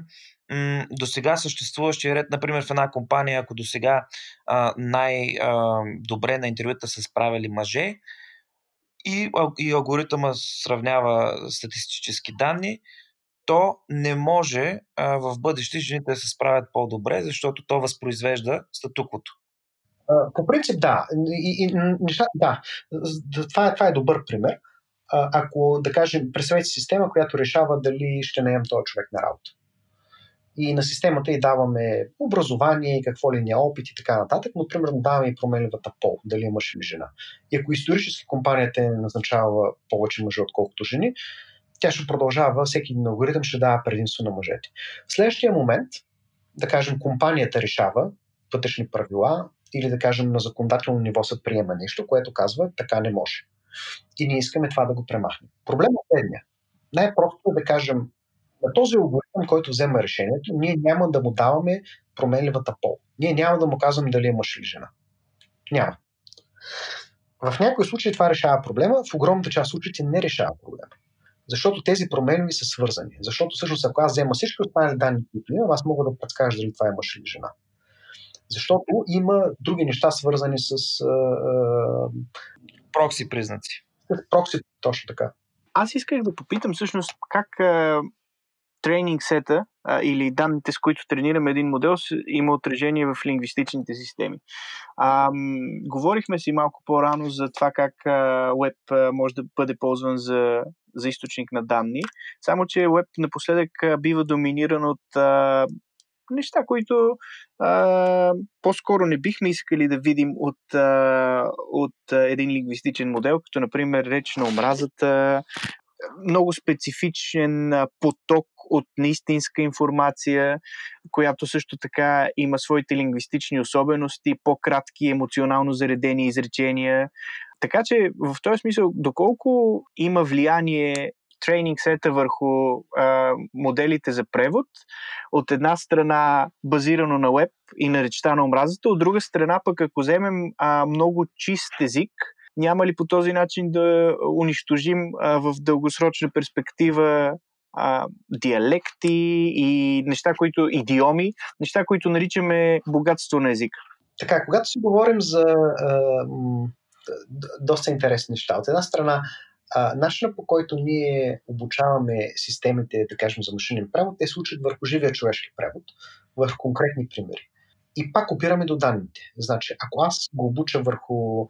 до сега съществуващия ред, например, в една компания, ако до сега най-добре на интервюта са справили мъже, и, и алгоритъма сравнява статистически данни, то не може а, в бъдеще жените да се справят по-добре, защото то възпроизвежда статуквото. По принцип, да. И, и, неща, да. Това, е, това е добър пример. Ако, да кажем, представете система, която решава дали ще наем този човек на работа. И на системата и даваме образование, какво ли няма опит и така нататък, но примерно даваме и променливата пол, дали мъж или жена. И ако исторически компанията е назначава повече мъже, отколкото жени, тя ще продължава, всеки един алгоритъм ще дава предимство на мъжете. В следващия момент, да кажем, компанията решава вътрешни правила или да кажем на законодателно ниво се приема нещо, което казва така не може. И ние искаме това да го премахнем. Проблемът е следния. Най-просто е да кажем на този алгоритъм, който взема решението, ние няма да му даваме променливата пол. Ние няма да му казваме дали е мъж или жена. Няма. В някои случаи това решава проблема, в огромната част случаите не решава проблема. Защото тези променливи са свързани. Защото всъщност, ако аз взема всички останали данни, които имам, аз мога да предскажа дали това е мъж или жена. Защото има други неща, свързани с. прокси признаци. С прокси, точно така. Аз исках да попитам всъщност как тренинг сета а, или данните, с които тренираме един модел, има отражение в лингвистичните системи. А, говорихме си малко по-рано за това как веб може да бъде ползван за, за източник на данни, само че веб напоследък а, бива доминиран от а, неща, които а, по-скоро не бихме искали да видим от, а, от а, един лингвистичен модел, като например реч на омразата, много специфичен поток от неистинска информация, която също така има своите лингвистични особености, по-кратки, емоционално заредени изречения. Така че в този смисъл, доколко има влияние тренинг сета върху а, моделите за превод, от една страна базирано на веб и на речта на омразата, от друга страна пък ако вземем а, много чист език, няма ли по този начин да унищожим а, в дългосрочна перспектива а, диалекти и неща, които идиоми, неща, които наричаме богатство на езика? Така, когато си говорим за а, доста интересни неща, от една страна, а, начинът по който ние обучаваме системите, да кажем, за машинен превод, те се учат върху живия човешки превод, върху конкретни примери. И пак опираме до данните. Значи, ако аз го обуча върху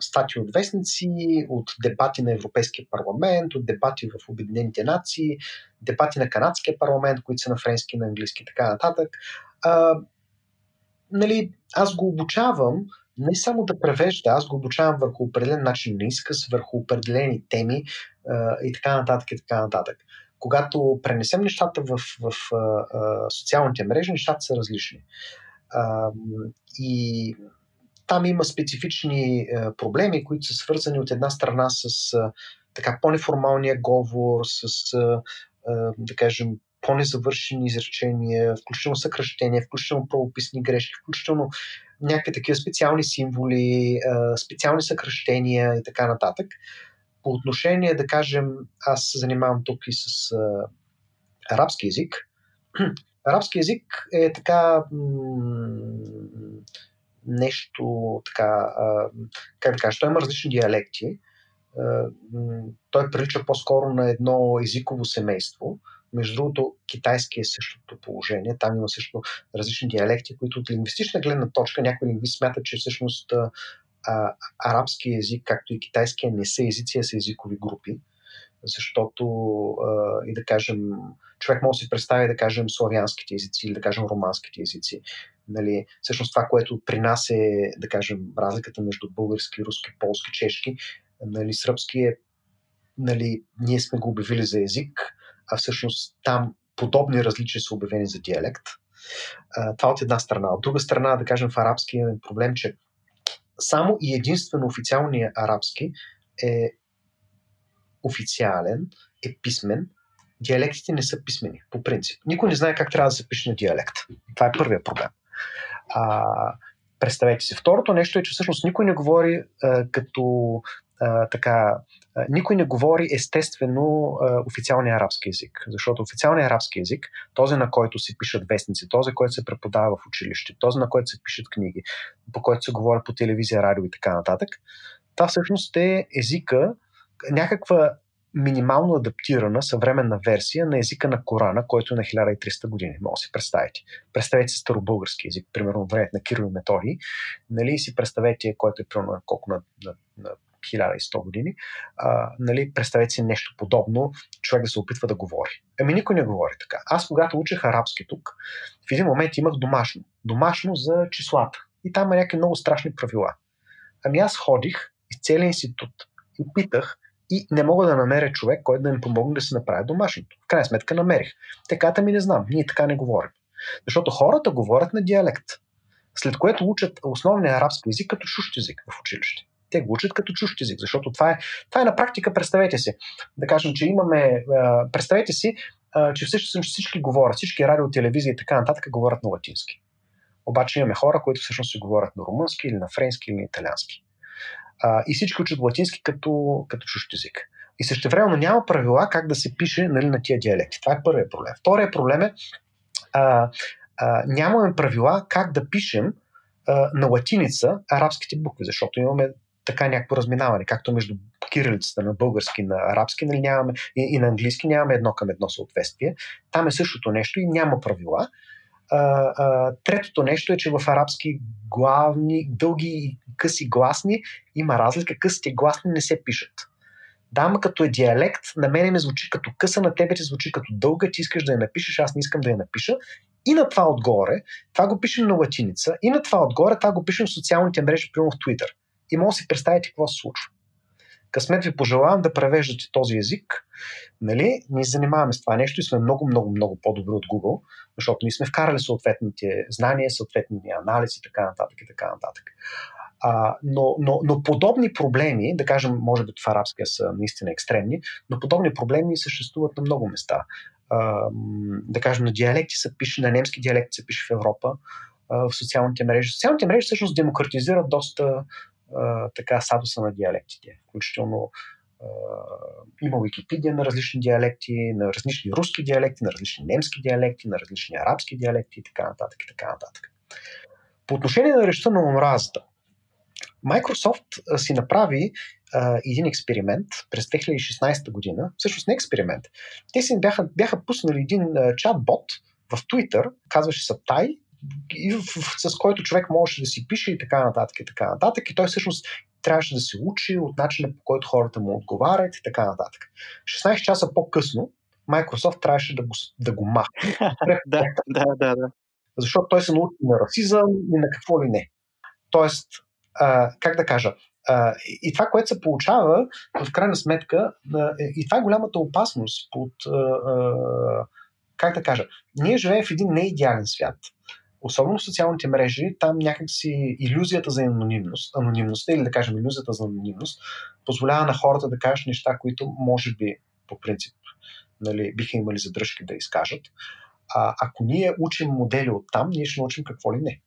статии от вестници, от дебати на Европейския парламент, от дебати в Обединените нации, дебати на Канадския парламент, които са на френски, на английски и така нататък. А, нали, аз го обучавам не само да превежда, аз го обучавам върху определен начин на изказ, върху определени теми а, и така нататък и така нататък. Когато пренесем нещата в, в, в а, социалните мрежи, нещата са различни. А, и там има специфични е, проблеми, които са свързани от една страна с е, така по-неформалния говор, с, е, да кажем, по-незавършени изречения, включително съкръщения, включително правописни грешки, включително някакви такива специални символи, специални съкръщения и така нататък. По отношение, да кажем, аз се занимавам тук и с а, арабски язик. [CLEARS THROAT] Арабски язик е така м- нещо така, как да кажа, той има различни диалекти. Той прилича по-скоро на едно езиково семейство. Между другото, китайски е същото положение. Там има също различни диалекти, които от лингвистична гледна точка някои лингвисти смятат, че всъщност а, арабски език, както и китайския, не са езици, а са езикови групи. Защото, а, и да кажем, човек може да си представи, да кажем, славянските езици или да кажем романските езици. Нали, всъщност това, което при нас е, да кажем, разликата между български, руски, полски, чешки, нали, сръбски е, нали, ние сме го обявили за език, а всъщност там подобни различия са обявени за диалект. Това от една страна. От друга страна, да кажем, в арабски е проблем, че само и единствено официалният арабски е официален, е писмен. Диалектите не са писмени, по принцип. Никой не знае как трябва да се пише на диалект. Това е първият проблем. А, представете си. Второто нещо е, че всъщност никой не говори а, като а, така, а, никой не говори естествено официалния арабски язик, защото официалният арабски език, този на който се пишат вестници, този, който се преподава в училище, този, на който се пишат книги, по който се говори по телевизия, радио и така нататък, това всъщност е езика, някаква минимално адаптирана съвременна версия на езика на Корана, който е на 1300 години. Може да си представите. Представете си старобългарски език, примерно времето на Кирил и Методий, нали, си представете, който е примерно колко на, на, на 1100 години, а, нали, представете си нещо подобно, човек да се опитва да говори. Ами никой не говори така. Аз, когато учех арабски тук, в един момент имах домашно. Домашно за числата. И там има някакви много страшни правила. Ами аз ходих из целия институт и питах и не мога да намеря човек, който да ми помогне да се направи домашното. В крайна сметка намерих. Теката ми не знам, ние така не говорим. Защото хората говорят на диалект, след което учат основния арабски език като чужд език в училище те го учат като чужд език, защото това е, това е на практика, представете си. Да кажем, че имаме, представете си, че всъщност всички говорят, всички радио, телевизия и така нататък говорят на латински. Обаче имаме хора, които всъщност си говорят на румънски или на френски или на италиански. И всички учат латински като, като чужд език. И също време няма правила как да се пише нали, на тия диалекти. Това е първият проблем. Вторият проблем е а, а, нямаме правила как да пишем а, на латиница арабските букви, защото имаме така някакво разминаване, както между кирилицата на български на арабски, нали, нямаме, и, и на английски нямаме едно към едно съответствие. Там е същото нещо и няма правила. А, третото нещо е, че в арабски главни, дълги и къси гласни има разлика. Късите гласни не се пишат. Дама като е диалект, на мене ме звучи като къса, на тебе ти звучи като дълга, ти искаш да я напишеш, аз не искам да я напиша. И на това отгоре, това го пишем на латиница, и на това отгоре, това го пишем в социалните мрежи, примерно в Twitter и може да си представите какво се случва. Късмет ви пожелавам да превеждате този език. Нали? Ние занимаваме с това нещо и сме много, много, много по-добри от Google, защото ние сме вкарали съответните знания, съответните анализи и така нататък и така нататък. А, но, но, но подобни проблеми, да кажем, може би в арабския са наистина екстремни, но подобни проблеми съществуват на много места. А, да кажем, на диалекти се пише, на немски диалекти се пише в Европа, в социалните мрежи. Социалните мрежи всъщност демократизират доста така статуса на диалектите. Включително има Википедия на различни диалекти, на различни руски диалекти, на различни немски диалекти, на различни арабски диалекти и така нататък. И така нататък. По отношение на речта на омразата, Microsoft си направи а, един експеримент през 2016 година, всъщност не експеримент. Те си бяха, бяха пуснали един чат-бот в Twitter, казваше се Тай, и в, с който човек можеше да си пише и така нататък и така нататък. И той всъщност трябваше да се учи от начина по който хората му отговарят и така нататък. 16 часа по-късно Microsoft трябваше да го, да го махне. [LAUGHS] да, да, да, да. Защото той се научи на расизъм и на какво ли не. Тоест, а, как да кажа, а, и това, което се получава, в крайна сметка, а, и това е голямата опасност под, а, а, как да кажа, ние живеем в един неидеален свят особено в социалните мрежи, там някакси иллюзията за анонимност, анонимността или да кажем иллюзията за анонимност, позволява на хората да кажат неща, които може би по принцип нали, биха имали задръжки да изкажат. А, ако ние учим модели от там, ние ще научим какво ли не.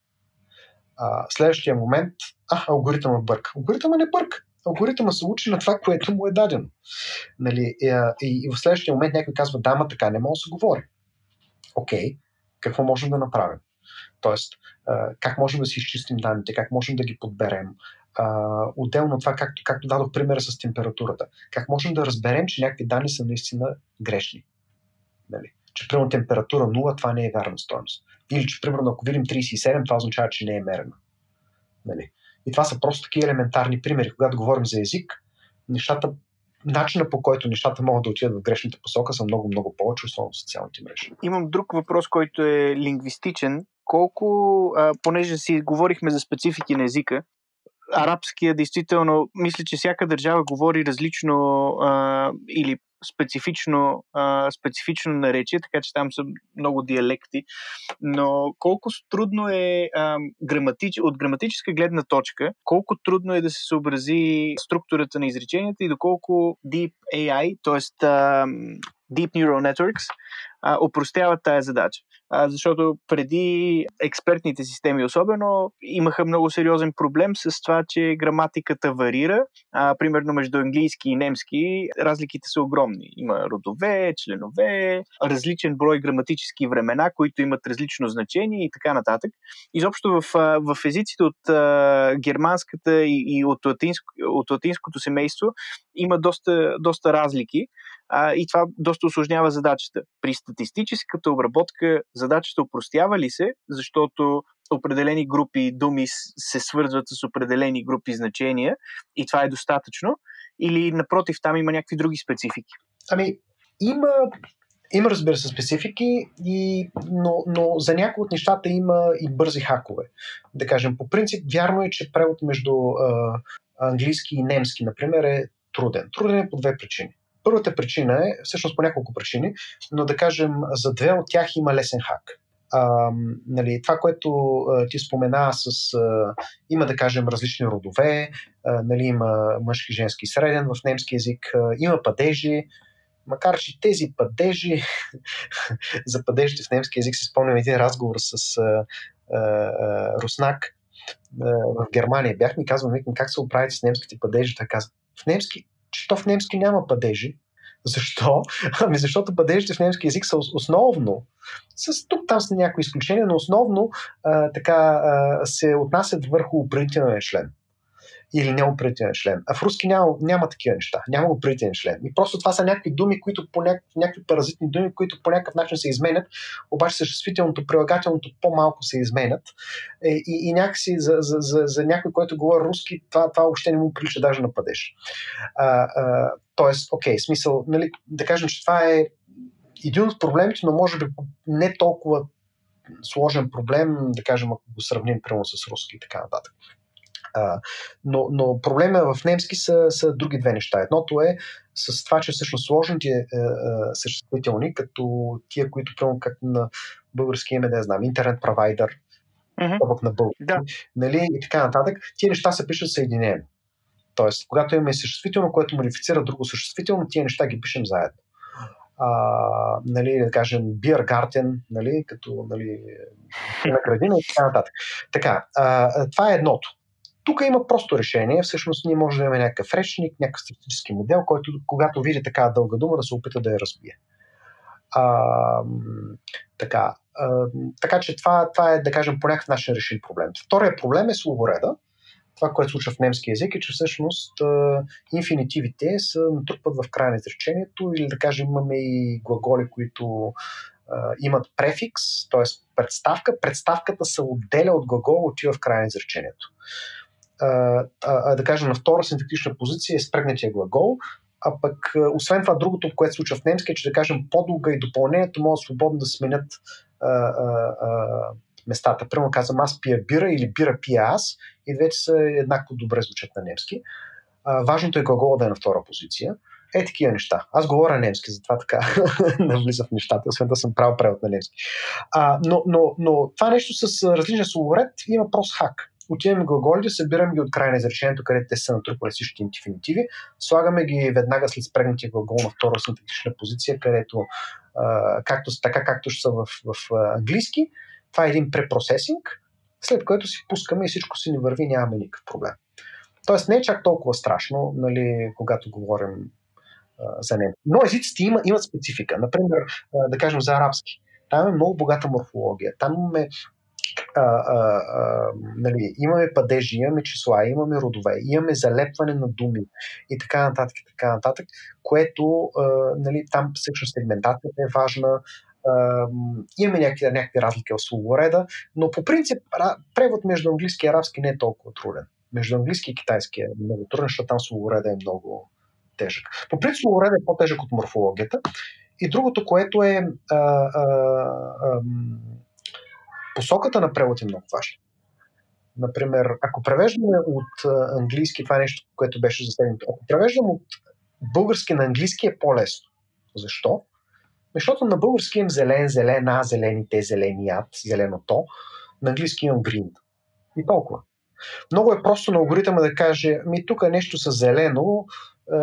А, следващия момент, а, алгоритъма бърка. Алгоритъма не бърка. Алгоритъма се учи на това, което му е дадено. Нали, и, и, и в следващия момент някой казва, да, ма така не може да се говори. Окей, какво можем да направим? Тоест, как можем да си изчистим данните, как можем да ги подберем. Отделно от това, както, както дадох примера с температурата, как можем да разберем, че някакви данни са наистина грешни. Нали? Че, примерно, температура 0, това не е вярна стоеност. Или, че, примерно, ако видим 37, това означава, че не е мерена. Нали? И това са просто такива елементарни примери. Когато говорим за език, нещата начина по който нещата могат да отидат в грешната посока са много, много повече, особено в социалните мрежи. Имам друг въпрос, който е лингвистичен. Колко, а, понеже си говорихме за специфики на езика, арабския, действително, мисля, че всяка държава говори различно а, или специфично, а, специфично наречие, така че там са много диалекти. Но колко трудно е а, граматич, от граматическа гледна точка, колко трудно е да се съобрази структурата на изреченията и доколко Deep AI, т.е. Deep Neural Networks, а, упростяват тая задача. А, защото преди експертните системи особено имаха много сериозен проблем с това, че граматиката варира. А, примерно между английски и немски разликите са огромни. Има родове, членове, различен брой граматически времена, които имат различно значение и така нататък. Изобщо в, в езиците от а, германската и, и от, латинско, от латинското семейство има доста, доста разлики а, и това доста осложнява задачата. При статистическата обработка задачата упростява ли се, защото определени групи думи се свързват с определени групи значения и това е достатъчно, или напротив, там има някакви други специфики? Ами, има има, разбира се, специфики, и, но, но за някои от нещата има и бързи хакове. Да кажем, по принцип, вярно е, че превод между а, английски и немски, например, е труден. Труден е по две причини. Първата причина е, всъщност по няколко причини, но да кажем, за две от тях има лесен хак. А, нали, това, което а, ти спомена с. А, има, да кажем, различни родове, а, нали, има мъжки, женски, среден в немски язик, а, има падежи, макар че тези падежи, [LAUGHS] за падежите в немски язик си спомням един разговор с а, а, Руснак а, в Германия. Бях ми казвал, как се оправите с немските падежи. Той каза, в немски че то в немски няма падежи. Защо? Ами защото падежите в немски язик са основно, с тук там са някои изключения, но основно а, така а, се отнасят върху упредителния член или неопределен член. А в руски няма, няма такива неща. Няма определен член. И просто това са някакви думи, които по някакви, някакви паразитни думи, които по някакъв начин се изменят, обаче съществителното, прилагателното по-малко се изменят. Е, и, и някакси за, за, за, за някой, който говори руски, това, това въобще не му прилича даже на падеж. А, а, тоест, окей, смисъл, нали, да кажем, че това е един от проблемите, но може би не толкова сложен проблем, да кажем, ако го сравним прямо с руски и така нататък. А, но, но проблема в немски са, са други две неща. Едното е с това, че всъщност сложните е, е, съществителни, като тия, които прямо как на български име, да знам, интернет провайдер, mm-hmm. на български, да. нали, и така нататък, тия неща се пишат съединено. Тоест, когато имаме съществително, което модифицира друго съществително, тия неща ги пишем заедно. А, нали, да кажем, Beer Garden, нали, като нали, на градина и така нататък. Така, а, това е едното. Тук има просто решение. Всъщност ние може да имаме някакъв речник, някакъв статистически модел, който когато види така дълга дума, да се опита да я разбие. А, така, а, така че това, това е, да кажем, по някакъв начин решен проблем. Втория проблем е словореда. Това, което случва в немски язик е, че всъщност а, инфинитивите се натрупват в края на изречението или да кажем имаме и глаголи, които а, имат префикс, т.е. представка. Представката се отделя от глагола, отива в края на изречението а, а, да кажем, на втора синтактична позиция е спрегнатия глагол, а пък освен това другото, което се случва в немски е, че да кажем по-дълга и допълнението могат свободно да сменят а, а, а, местата. Примерно казвам аз пия бира или бира пия аз и двете са еднакво добре звучат на немски. А, важното е глагола да е на втора позиция. Е, такива неща. Аз говоря немски, затова така [LAUGHS] навлиза в нещата, освен да съм правил превод на немски. А, но, но, но това нещо с различен словоред има прост хак. Отиваме глаголите, събираме ги от края на изречението, където те са натрупали всички инфинитиви, слагаме ги веднага след спрегнатия глагол на втора синтетична позиция, където а, както, така както ще са в, в, английски. Това е един препроцесинг, след което си пускаме и всичко си ни върви, нямаме никакъв проблем. Тоест не е чак толкова страшно, нали, когато говорим а, за него. Но езиците има, имат специфика. Например, а, да кажем за арабски. Там е много богата морфология. Там имаме а, а, нали, имаме падежи, имаме числа, имаме родове, имаме залепване на думи и така нататък, и така нататък, което а, нали, там всъщност сегментацията е важна, а, имаме някакви, някакви разлики в словореда, но по принцип превод между английски и арабски не е толкова труден. Между английски и китайски е много труден, защото там словореда е много тежък. По принцип словореда е по-тежък от морфологията. И другото, което е а, а, а, посоката на превод е много важна. Например, ако превеждаме от английски, това е нещо, което беше засегнато. Ако превеждам от български на английски е по-лесно. Защо? Защото на български имам зелен, зелена, зелените, зеленият, зеленото. На английски имам green. И толкова. Много е просто на алгоритъма да каже, ми тук е нещо с зелено, е,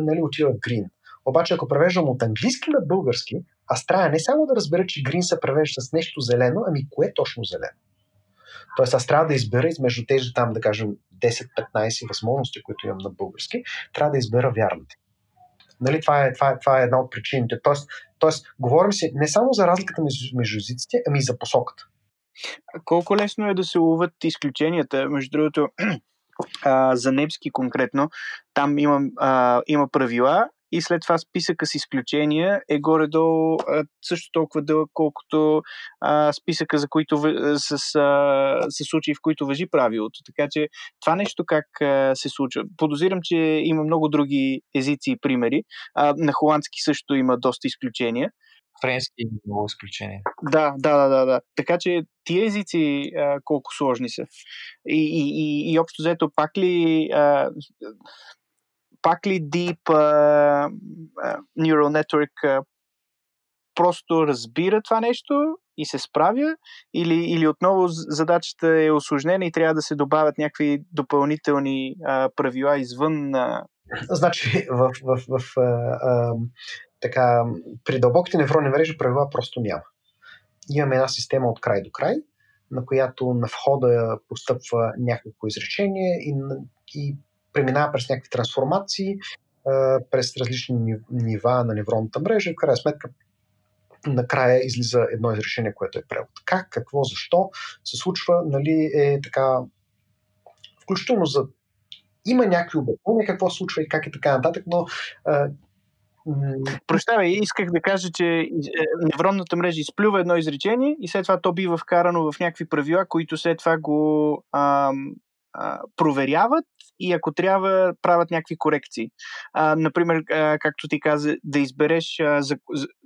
нали, отива в green. Обаче, ако превеждам от английски на български, аз трябва не само да разбера, че green се превежда с нещо зелено, ами кое е точно зелено? Тоест аз трябва да избера измежду тези там, да кажем, 10-15 възможности, които имам на български, трябва да избера вярните. Нали, това, е, това, е, това е една от причините. Тоест, тоест, говорим си не само за разликата между, между езиците, ами и за посоката. Колко лесно е да се ловят изключенията? Между другото, [CLEARS THROAT] а, за немски конкретно, там има, а, има правила и след това списъка с изключения е горе-долу също толкова дълъг, колкото а, списъка, за които, с, а, с случаи, в които въжи правилото. Така че това нещо как а, се случва. Подозирам, че има много други езици и примери. А, на холандски също има доста изключения. Френски има много изключения. Да, да, да, да, да. Така че тия езици а, колко сложни са. И, и, и, и общо взето пак ли а, пак ли Deep uh, Neural Network uh, просто разбира това нещо и се справя, или, или отново задачата е осложнена и трябва да се добавят някакви допълнителни а, правила извън. А... Значи, в, в, в, а, а, така, при дълбоките невронни мрежи правила просто няма. Имаме една система от край до край, на която на входа постъпва някакво изречение и, и преминава през някакви трансформации, през различни нива на невронната мрежа и в крайна сметка накрая излиза едно изрешение, което е превод. Как, какво, защо се случва, нали, е така, включително за има някакви обяснения какво се случва и как е така нататък, но Прощавай, исках да кажа, че е, невронната мрежа изплюва едно изречение и след това то бива вкарано в някакви правила, които след това го ам, проверяват и ако трябва, правят някакви корекции. А, например, а, както ти каза, да избереш а, за,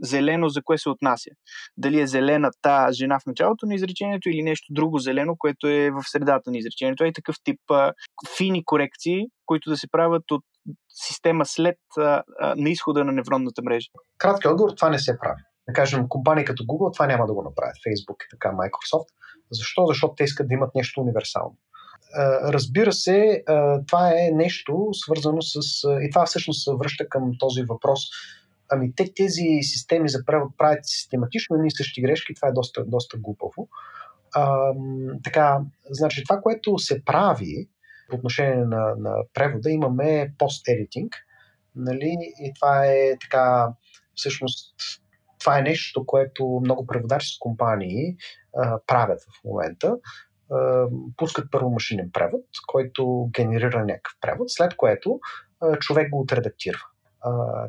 зелено за кое се отнася. Дали е зелена та жена в началото на изречението или нещо друго зелено, което е в средата на изречението. Е такъв тип а, фини корекции, които да се правят от система след а, а, на изхода на невронната мрежа. Кратки отговор, това не се прави. Да кажем, компании като Google това няма да го направят. Facebook и така, Microsoft. Защо? Защото те искат да имат нещо универсално. Разбира се, това е нещо свързано с. И това всъщност се връща към този въпрос. Ами те тези системи за правят систематично едни същи грешки, това е доста, доста глупаво. А, така, значи това, което се прави по отношение на, на превода, имаме пост-едитинг, нали, и това е така, всъщност, това е нещо, което много преводачески компании а, правят в момента пускат първо машинен превод, който генерира някакъв превод, след което човек го отредактира.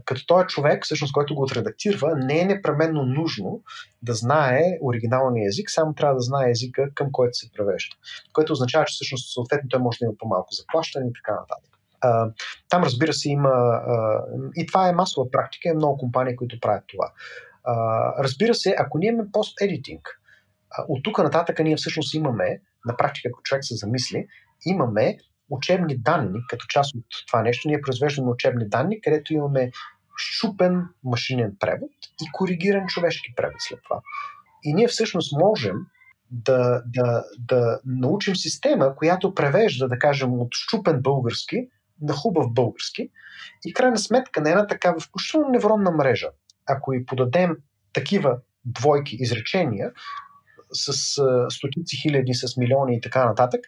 Като този човек, всъщност, който го отредактира, не е непременно нужно да знае оригиналния език, само трябва да знае езика, към който се превежда. Което означава, че всъщност съответно той може да има по-малко заплащане и така нататък. Там, разбира се, има. И това е масова практика, и много компании, които правят това. Разбира се, ако ние имаме пост-едитинг, от тук нататък ние всъщност имаме, на практика, ако човек се замисли, имаме учебни данни като част от това нещо. Ние произвеждаме учебни данни, където имаме щупен машинен превод и коригиран човешки превод след това. И ние всъщност можем да, да, да научим система, която превежда, да кажем, от щупен български на хубав български. И крайна сметка на една такава включително невронна мрежа, ако и подадем такива двойки изречения с стотици хиляди, с милиони и така нататък,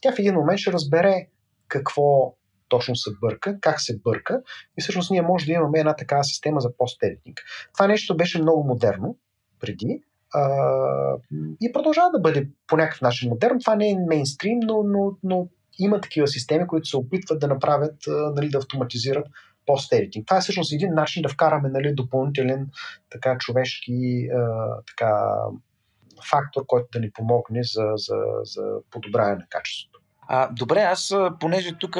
тя в един момент ще разбере какво точно се бърка, как се бърка и всъщност ние може да имаме една такава система за пост-едитинг. Това нещо беше много модерно преди а, и продължава да бъде по някакъв начин модерно. Това не е мейнстрим, но, но, но има такива системи, които се опитват да направят, нали, да автоматизират пост-едитинг. Това е всъщност един начин да вкараме нали, допълнителен така, човешки а, така, фактор, който да ни помогне за, за, за подобряване на качеството. А, добре, аз понеже тук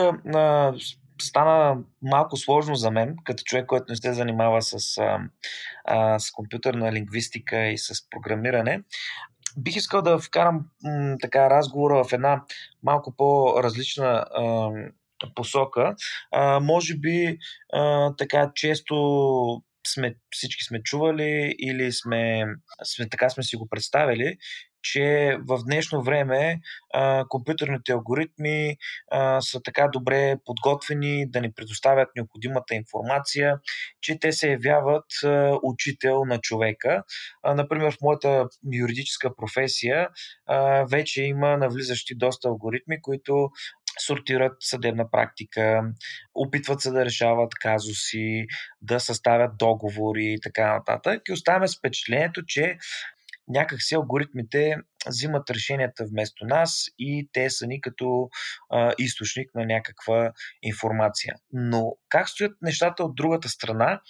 стана малко сложно за мен, като човек, който не се занимава с, а, а, с компютърна лингвистика и с програмиране. Бих искал да вкарам м, така разговора в една малко по-различна а, посока. А, може би а, така често сме, всички сме чували или сме, сме така сме си го представили, че в днешно време а, компютърните алгоритми а, са така добре подготвени да ни предоставят необходимата информация, че те се явяват а, учител на човека. А, например, в моята юридическа професия а, вече има навлизащи доста алгоритми, които сортират съдебна практика, опитват се да решават казуси, да съставят договори и така нататък. И оставяме с впечатлението, че някакси алгоритмите взимат решенията вместо нас и те са ни като а, източник на някаква информация. Но как стоят нещата от другата страна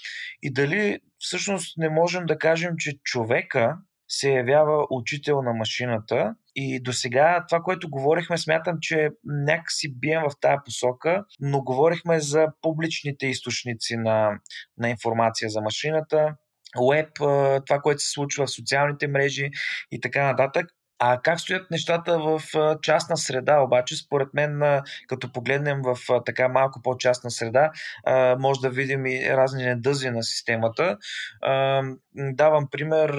и дали всъщност не можем да кажем, че човека се явява учител на машината. И до сега това, което говорихме, смятам, че някакси бием в тая посока, но говорихме за публичните източници на, на информация за машината, веб, това, което се случва в социалните мрежи и така нататък. А как стоят нещата в частна среда, обаче, според мен, като погледнем в така малко по-частна среда, може да видим и разни недъзи на системата. Давам пример,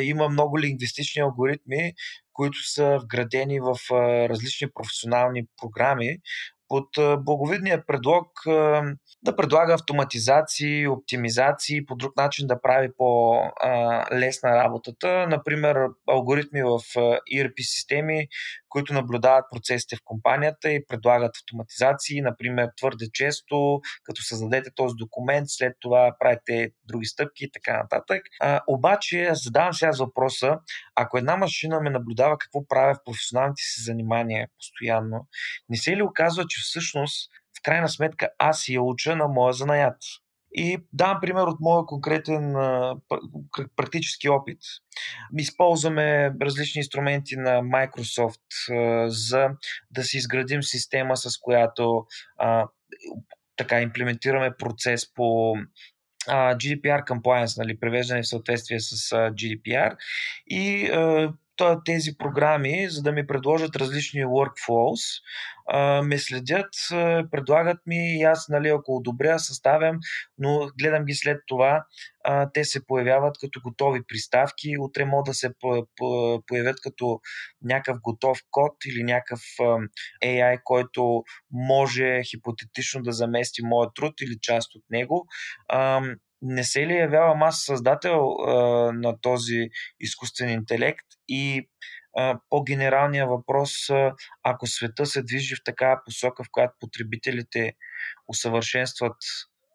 има много лингвистични алгоритми, които са вградени в различни професионални програми, под благовидния предлог да предлага автоматизации, оптимизации, по друг начин да прави по-лесна работата. Например, алгоритми в ERP системи, които наблюдават процесите в компанията и предлагат автоматизации, например, твърде често, като създадете този документ, след това правите други стъпки и така нататък. А, обаче, задавам сега въпроса, ако една машина ме наблюдава какво правя в професионалните си занимания постоянно, не се ли оказва, че всъщност в крайна сметка аз я уча на моя занаят? И давам пример от моя конкретен практически опит. Използваме различни инструменти на Microsoft за да си изградим система, с която така имплементираме процес по GDPR compliance, нали, превеждане в съответствие с GDPR и тези програми, за да ми предложат различни workflows, ме следят, предлагат ми и аз, нали, ако одобря, съставям, но гледам ги след това, те се появяват като готови приставки, утре могат да се появят като някакъв готов код или някакъв AI, който може хипотетично да замести моят труд или част от него не се ли явявам аз създател а, на този изкуствен интелект и а, по-генералният въпрос, ако света се движи в такава посока, в която потребителите усъвършенстват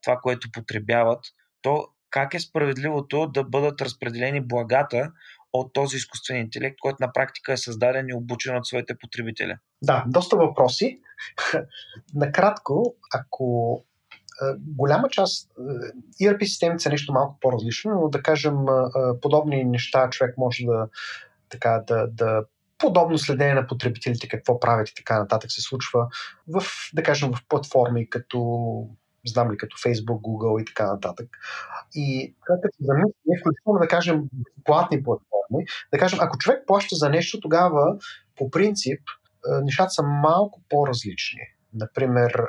това, което потребяват, то как е справедливото да бъдат разпределени благата от този изкуствен интелект, който на практика е създаден и обучен от своите потребители? Да, доста въпроси. [LAUGHS] Накратко, ако голяма част ERP системите са нещо малко по-различно, но да кажем подобни неща човек може да, така, да, да подобно следение на потребителите, какво правят и така нататък се случва в, да кажем, в платформи като знам ли, като Facebook, Google и така нататък. И като се замисли, включително да кажем платни платформи, да кажем, ако човек плаща за нещо, тогава по принцип нещата са малко по-различни. Например,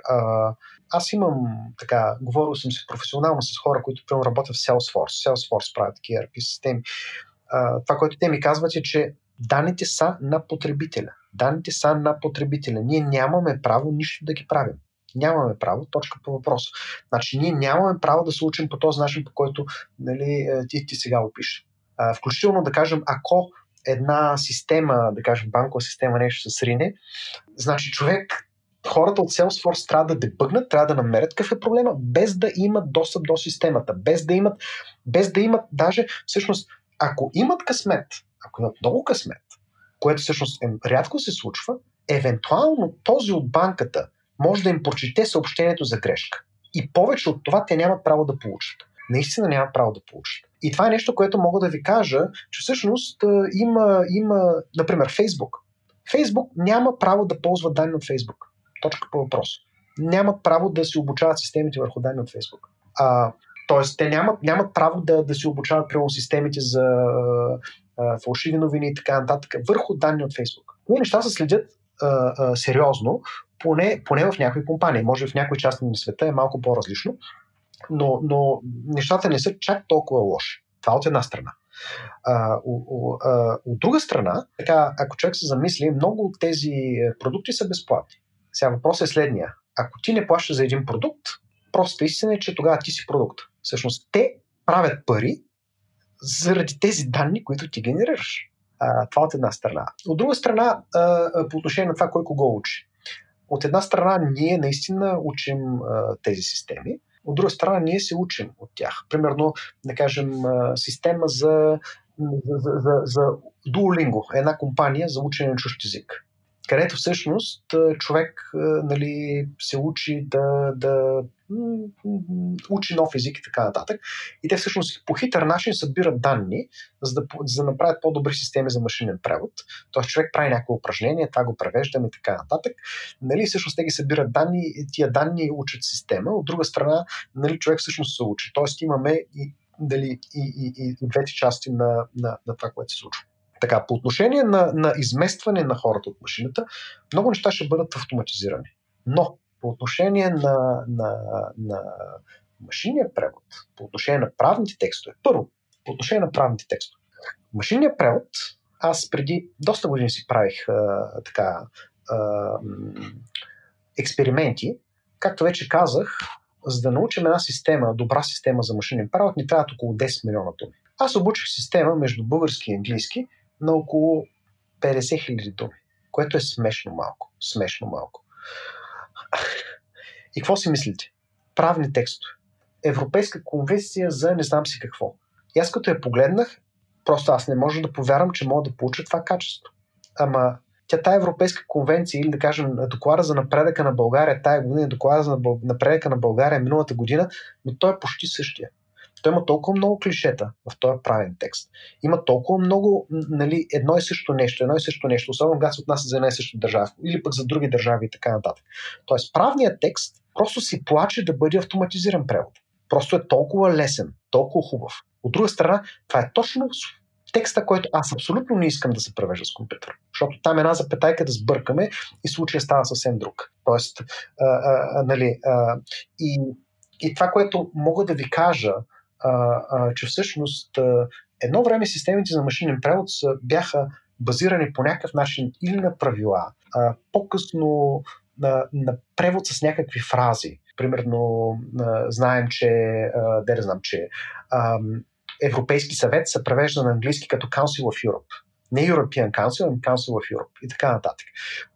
аз имам така, говорил съм си професионално с хора, които примерно работят в Salesforce. Salesforce правят такива ERP системи. Това, което те ми казват е, че Данните са на потребителя. Данните са на потребителя. Ние нямаме право нищо да ги правим. Нямаме право, точка по въпроса. Значи ние нямаме право да се учим по този начин, по който нали, е, ти, ти сега опиша. Включително да кажем, ако една система, да кажем банкова система, нещо се срине, значи човек, хората от Salesforce трябва да дебъгнат, трябва да намерят какъв е проблема, без да имат достъп до системата, без да имат, без да имат даже, всъщност, ако имат късмет, ако имат много късмет, което всъщност е, рядко се случва, евентуално този от банката може да им прочете съобщението за грешка. И повече от това те нямат право да получат. Наистина нямат право да получат. И това е нещо, което мога да ви кажа, че всъщност има, има например, Facebook. Facebook няма право да ползва данни от Facebook. Точка по въпрос. Нямат право да си обучават системите върху данни от Facebook. А, тоест, те нямат, нямат право да, да си обучават примерно системите за а, фалшиви новини и така нататък върху данни от Facebook. Тези неща се следят а, а, сериозно, поне, поне в някои компании. Може в някои части на света е малко по-различно, но, но нещата не са чак толкова лоши. Това от една страна. А, у, у, а, от друга страна, така, ако човек се замисли, много от тези продукти са безплатни. Сега въпросът е следния. Ако ти не плащаш за един продукт, просто истина е, че тогава ти си продукт. Всъщност те правят пари заради тези данни, които ти генерираш. А, това от една страна. От друга страна, а, по отношение на това, кой кого учи. От една страна, ние наистина учим а, тези системи, от друга страна, ние се учим от тях. Примерно, да кажем, система за, за, за, за, за Duolingo, една компания за учене на чужд език където всъщност човек нали, се учи да, да учи нов език и така нататък. И те всъщност по хитър начин събират данни, за да, за да направят по-добри системи за машинен превод. Тоест човек прави някакво упражнение, това го превеждаме и така нататък. Нали, всъщност те ги събират данни тия данни учат система. От друга страна, нали, човек всъщност се учи. Тоест имаме и, дали, и, и, и, и двете части на, на, на това, което се случва. Така, по отношение на, на изместване на хората от машината, много неща ще бъдат автоматизирани. Но по отношение на, на, на машинния превод, по отношение на правните текстове, първо, по отношение на правните текстове. Машинният превод, аз преди доста години си правих а, така а, експерименти. Както вече казах, за да научим една система, добра система за машинен превод, ни трябват около 10 милиона думи. Аз обучих система между български и английски, на около 50 хиляди думи, което е смешно малко. Смешно малко. И какво си мислите? Правни текстове. Европейска конвенция за не знам си какво. И аз като я погледнах, просто аз не мога да повярвам, че мога да получа това качество. Ама тя тая Европейска конвенция или да кажем доклада за напредъка на България тая година, доклада за напредъка на България миналата година, но той е почти същия. Той има толкова много клишета в този правен текст. Има толкова много нали, едно и също нещо, едно и също нещо, особено когато се отнася за една и съща държава, или пък за други държави и така нататък. Тоест, правният текст просто си плаче да бъде автоматизиран превод. Просто е толкова лесен, толкова хубав. От друга страна, това е точно текста, който аз абсолютно не искам да се превежда с компютър. Защото там една запетайка да сбъркаме и случая става съвсем друг. Тоест, а, а, нали, а, и, и това, което мога да ви кажа, а, а, че всъщност а, едно време системите за машинен превод са, бяха базирани по някакъв начин или на правила, а, по-късно на, на превод с някакви фрази. Примерно, а, знаем, че, а, да знам, че а, Европейски съвет се превежда на английски като Council of Europe. Не European Council, ами Council of Europe и така нататък.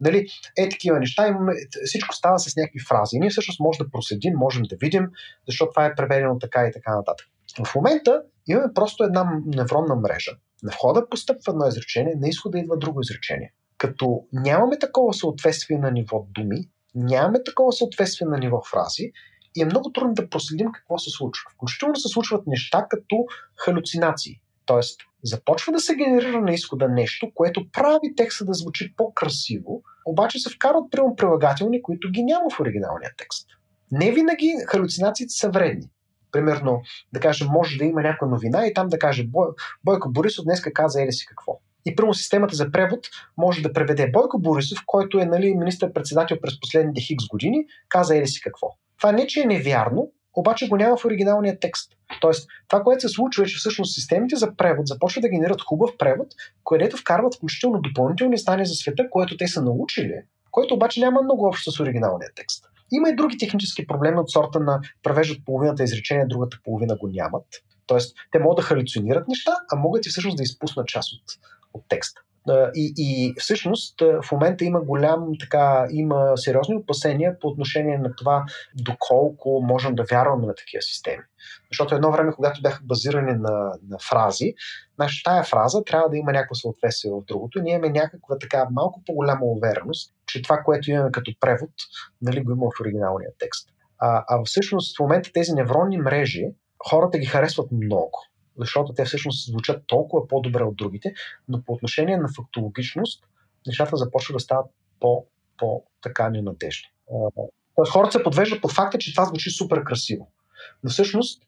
Нали, е такива неща, имаме, всичко става с някакви фрази. Ние всъщност можем да проследим, можем да видим, защото това е преведено така и така нататък. В момента имаме просто една невронна мрежа. На входа постъпва едно изречение, на изхода идва друго изречение. Като нямаме такова съответствие на ниво думи, нямаме такова съответствие на ниво фрази и е много трудно да проследим какво се случва. Включително се случват неща като халюцинации. Тоест, започва да се генерира на изхода нещо, което прави текста да звучи по-красиво, обаче се вкарват прямо прилагателни, които ги няма в оригиналния текст. Не винаги халюцинациите са вредни. Примерно, да кажем, може да има някаква новина и там да каже Бой, Бойко Борисов днеска каза ели си какво. И прямо системата за превод може да преведе Бойко Борисов, който е нали, министър-председател през последните хикс години, каза ели си какво. Това не, че е невярно, обаче го няма в оригиналния текст. Тоест, това, което се случва е, че всъщност системите за превод започват да генерират хубав превод, където вкарват включително допълнителни знания за света, което те са научили, което обаче няма много общо с оригиналния текст. Има и други технически проблеми от сорта на превеждат половината изречение, другата половина го нямат. Тоест, те могат да халюцинират неща, а могат и всъщност да изпуснат част от, от текста. И, и всъщност в момента има голям, така, има сериозни опасения по отношение на това доколко можем да вярваме на такива системи. Защото едно време, когато бяха базирани на, на фрази, значи тая фраза трябва да има някакво съответствие в другото. Ние имаме някаква така малко по-голяма увереност, че това, което имаме като превод, нали, го има в оригиналния текст. А, а всъщност в момента тези невронни мрежи, хората ги харесват много защото те всъщност звучат толкова по-добре от другите, но по отношение на фактологичност, нещата започват да стават по, по-така ненадежни. Тоест хората се подвеждат по факта, че това звучи супер красиво. Но всъщност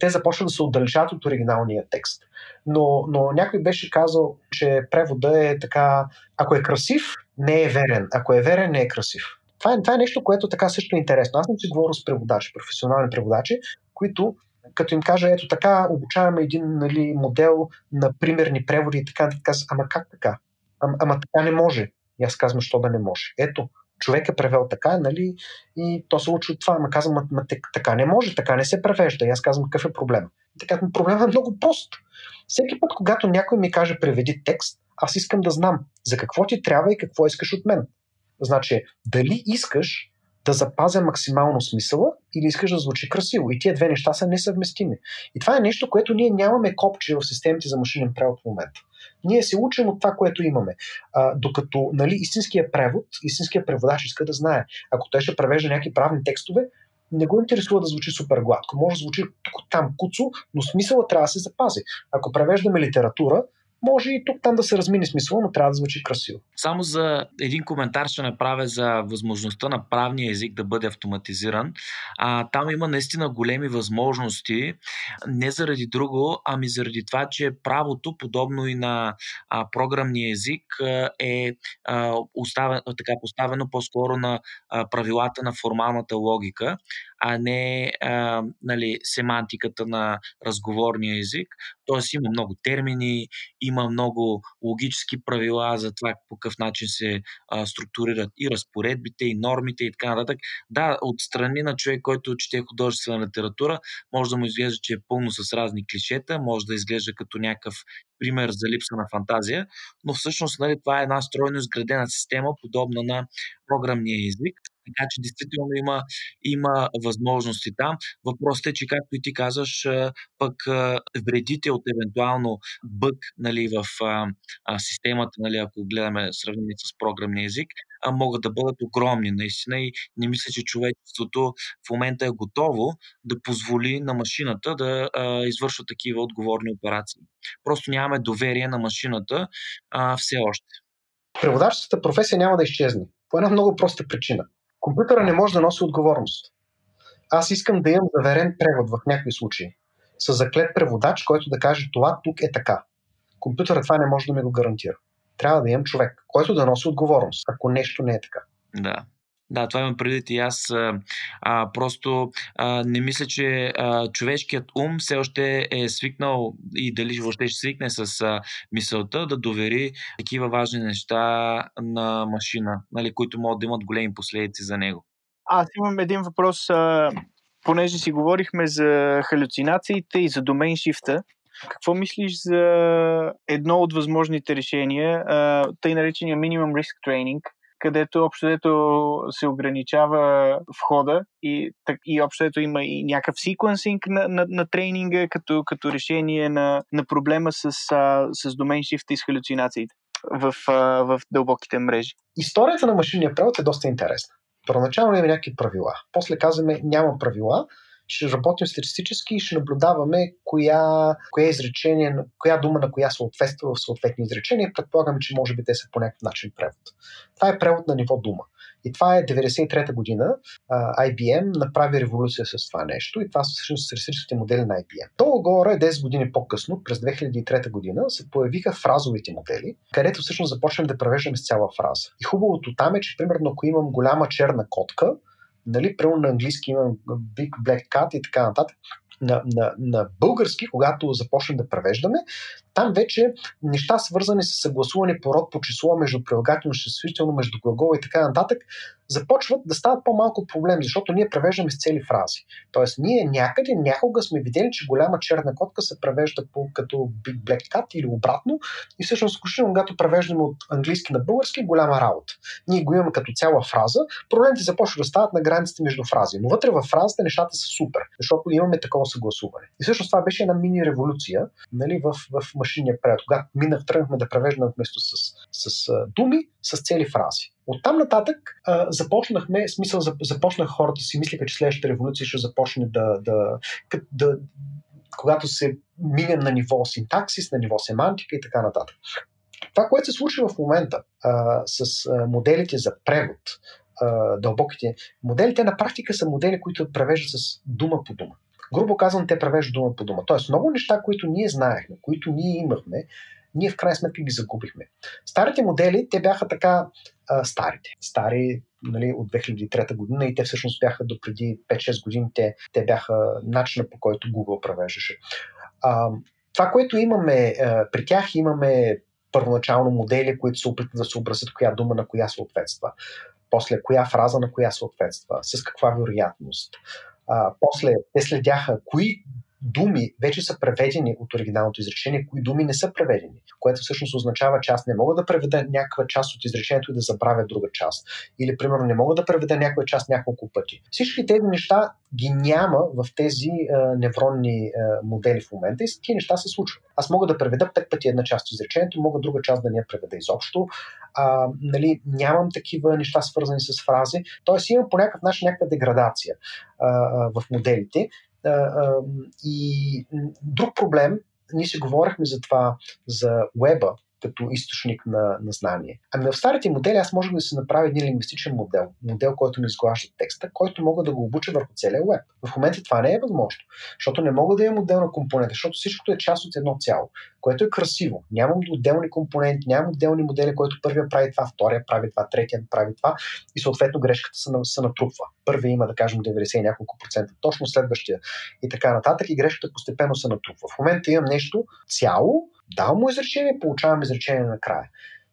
те започват да се отдалечават от оригиналния текст. Но, но някой беше казал, че превода е така, ако е красив, не е верен. Ако е верен, не е красив. Това е, това е нещо, което така също е интересно. Аз не си говоря с преводачи, професионални преводачи, които като им кажа, ето така, обучаваме един нали, модел на примерни преводи и така, така ама как така? Ама, ама така не може. И аз казвам, що да не може. Ето, човек е превел така, нали, и то се учи от това. Ама казвам, ама, така не може, така не се превежда. И аз казвам, какъв е проблем? Така, проблемът е много прост. Всеки път, когато някой ми каже преведи текст, аз искам да знам за какво ти трябва и какво искаш от мен. Значи, дали искаш да запазя максимално смисъла или искаш да звучи красиво. И тия две неща са несъвместими. И това е нещо, което ние нямаме копче в системите за машинен превод в момента. Ние се учим от това, което имаме. А, докато нали, истинския превод, истинския преводач иска да знае. Ако той ще превежда някакви правни текстове, не го интересува да звучи супер гладко. Може да звучи тук там куцо, но смисъла трябва да се запази. Ако превеждаме литература, може и тук там да се размини смисъл, но трябва да звучи красиво. Само за един коментар ще направя за възможността на правния език да бъде автоматизиран. А, там има наистина големи възможности, не заради друго, ами заради това, че правото, подобно и на а, програмния език, е а, оставен, така поставено по-скоро на а, правилата на формалната логика, а не а, нали, семантиката на разговорния език. Тоест има много термини, има много логически правила за това по какъв начин се а, структурират и разпоредбите, и нормите и така нататък. Да, от страни на човек, който чете художествена литература, може да му изглежда, че е пълно с разни клишета, може да изглежда като някакъв пример за липса на фантазия, но всъщност нали, това е една стройно изградена система, подобна на програмния език. Така че действително има, има възможности там. Въпросът е, че както и ти казваш, пък вредите от евентуално бък нали, в а, а, системата, нали, ако гледаме сравнение с програмния език, а, могат да бъдат огромни наистина и не мисля, че човечеството в момента е готово да позволи на машината да а, извършва такива отговорни операции. Просто нямаме доверие на машината а, все още. Преводаческата професия няма да изчезне. По една много проста причина. Компютъра не може да носи отговорност. Аз искам да имам заверен превод в някакви случаи. С заклет преводач, който да каже това тук е така. Компютъра това не може да ми го гарантира. Трябва да имам човек, който да носи отговорност, ако нещо не е така. Да. Да, това имам предвид и аз. А, просто а, не мисля, че а, човешкият ум все още е свикнал и дали въобще ще свикне с а, мисълта да довери такива важни неща на машина, нали, които могат да имат големи последици за него. Аз имам един въпрос, а, понеже си говорихме за халюцинациите и за домен шифта. Какво мислиш за едно от възможните решения, а, тъй наречения Minimum Risk Training, където общо се ограничава входа и, и общо има и някакъв секвенсинг на, на, на тренинга като, като решение на, на проблема с, а, с домен шифта и с халюцинациите в, а, в дълбоките мрежи. Историята на машинния превод е доста интересна. Първоначално има някакви правила. После казваме няма правила, ще работим статистически и ще наблюдаваме коя, коя изречение, коя дума на коя съответства в съответни изречения. Предполагаме, че може би те са по някакъв начин превод. Това е превод на ниво дума. И това е 93-та година. IBM направи революция с това нещо и това са всъщност статистическите модели на IBM. Долу-горе, 10 години по-късно, през 2003 година, се появиха фразовите модели, където всъщност започнем да превеждаме с цяла фраза. И хубавото там е, че примерно ако имам голяма черна котка, нали, прямо на английски имам Big Black Cat и така нататък. на, на, на български, когато започнем да превеждаме, там вече неща свързани с съгласуване по род, по число, между прилагателно, съществително, между глагол и така нататък, започват да стават по-малко проблем, защото ние превеждаме с цели фрази. Тоест, ние някъде, някога сме видели, че голяма черна котка се превежда по, като Big Black Cat или обратно. И всъщност, включително, когато превеждаме от английски на български, голяма работа. Ние го имаме като цяла фраза. Проблемите започват да стават на границите между фрази. Но вътре в фразата нещата са супер, защото имаме такова съгласуване. И всъщност това беше една мини революция нали, в, в машинния превод. Когато минах, тръгнахме да превеждаме вместо с, с, думи, с цели фрази. От там нататък а, започнахме, смисъл, започнаха хората си мислиха, че следващата революция ще започне да, да, да когато се минем на ниво синтаксис, на ниво семантика и така нататък. Това, което се случва в момента а, с моделите за превод, а, дълбоките модели, те на практика са модели, които превеждат с дума по дума. Грубо казвам, те превеждат дума по дума. Тоест, много неща, които ние знаехме, които ние имахме, ние в крайна сметка ги загубихме. Старите модели, те бяха така а, старите. Стари нали, от 2003 година и те всъщност бяха до преди 5-6 години, те, те бяха начина по който Google превеждаше. А, това, което имаме а, при тях, имаме първоначално модели, които се опитват да се образят коя дума на коя съответства. После коя фраза на коя съответства, с каква вероятност. А, после те следяха кои думи вече са преведени от оригиналното изречение, кои думи не са преведени, което всъщност означава, че аз не мога да преведа някаква част от изречението и да забравя друга част. Или, примерно, не мога да преведа някоя част няколко пъти. Всички тези неща ги няма в тези а, невронни а, модели в момента и тези неща се случват. Аз мога да преведа пет пъти една част от изречението, мога друга част да не я преведа изобщо. А, нали, нямам такива неща свързани с фрази. Тоест имам по някакъв начин някаква деградация а, а, в моделите и друг проблем, ние си говорихме за това, за веба, като източник на, на знание. Ами в старите модели аз можем да се направя един лингвистичен модел, модел, който ми изглажда текста, който мога да го обуча върху целия веб. В момента това не е възможно, защото не мога да имам отделна компонента, защото всичкото е част от едно цяло, което е красиво. Нямам отделни компоненти, нямам отделни модели, който първия прави това, втория прави това, третия прави това и съответно грешката се, се натрупва. Първия има, да кажем, 90 и няколко процента, точно следващия и така нататък и грешката постепенно се натрупва. В момента имам нещо цяло, Давам му изречение, получавам изречение накрая.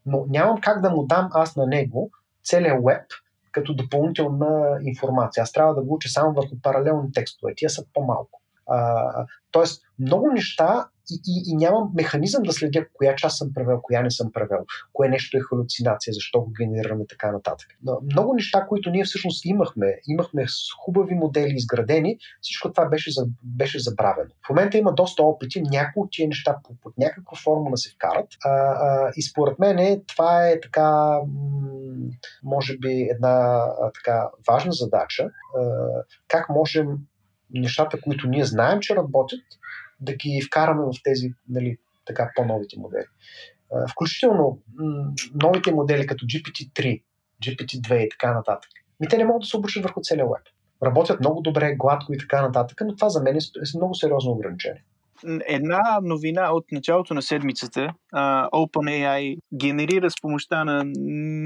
Но нямам как да му дам аз на него целият веб като допълнителна информация. Аз трябва да го уча само върху паралелни текстове. Тия са по-малко. А, тоест, много неща и, и, и нямам механизъм да следя коя част съм превел, коя не съм превел, кое нещо е халюцинация, защо го генерираме така нататък. Но много неща, които ние всъщност имахме, имахме с хубави модели изградени, всичко това беше, беше забравено. В момента има доста опити, някои от тия неща под, под някаква форма да се вкарат. А, а, и според мен това е така, може би, една а, така важна задача. А, как можем нещата, които ние знаем, че работят, да ги вкараме в тези нали, така по-новите модели. Включително новите модели като GPT-3, GPT-2 и така нататък. Ми те не могат да се обучат върху целия веб. Работят много добре, гладко и така нататък, но това за мен е много сериозно ограничение една новина от началото на седмицата. Uh, OpenAI генерира с помощта на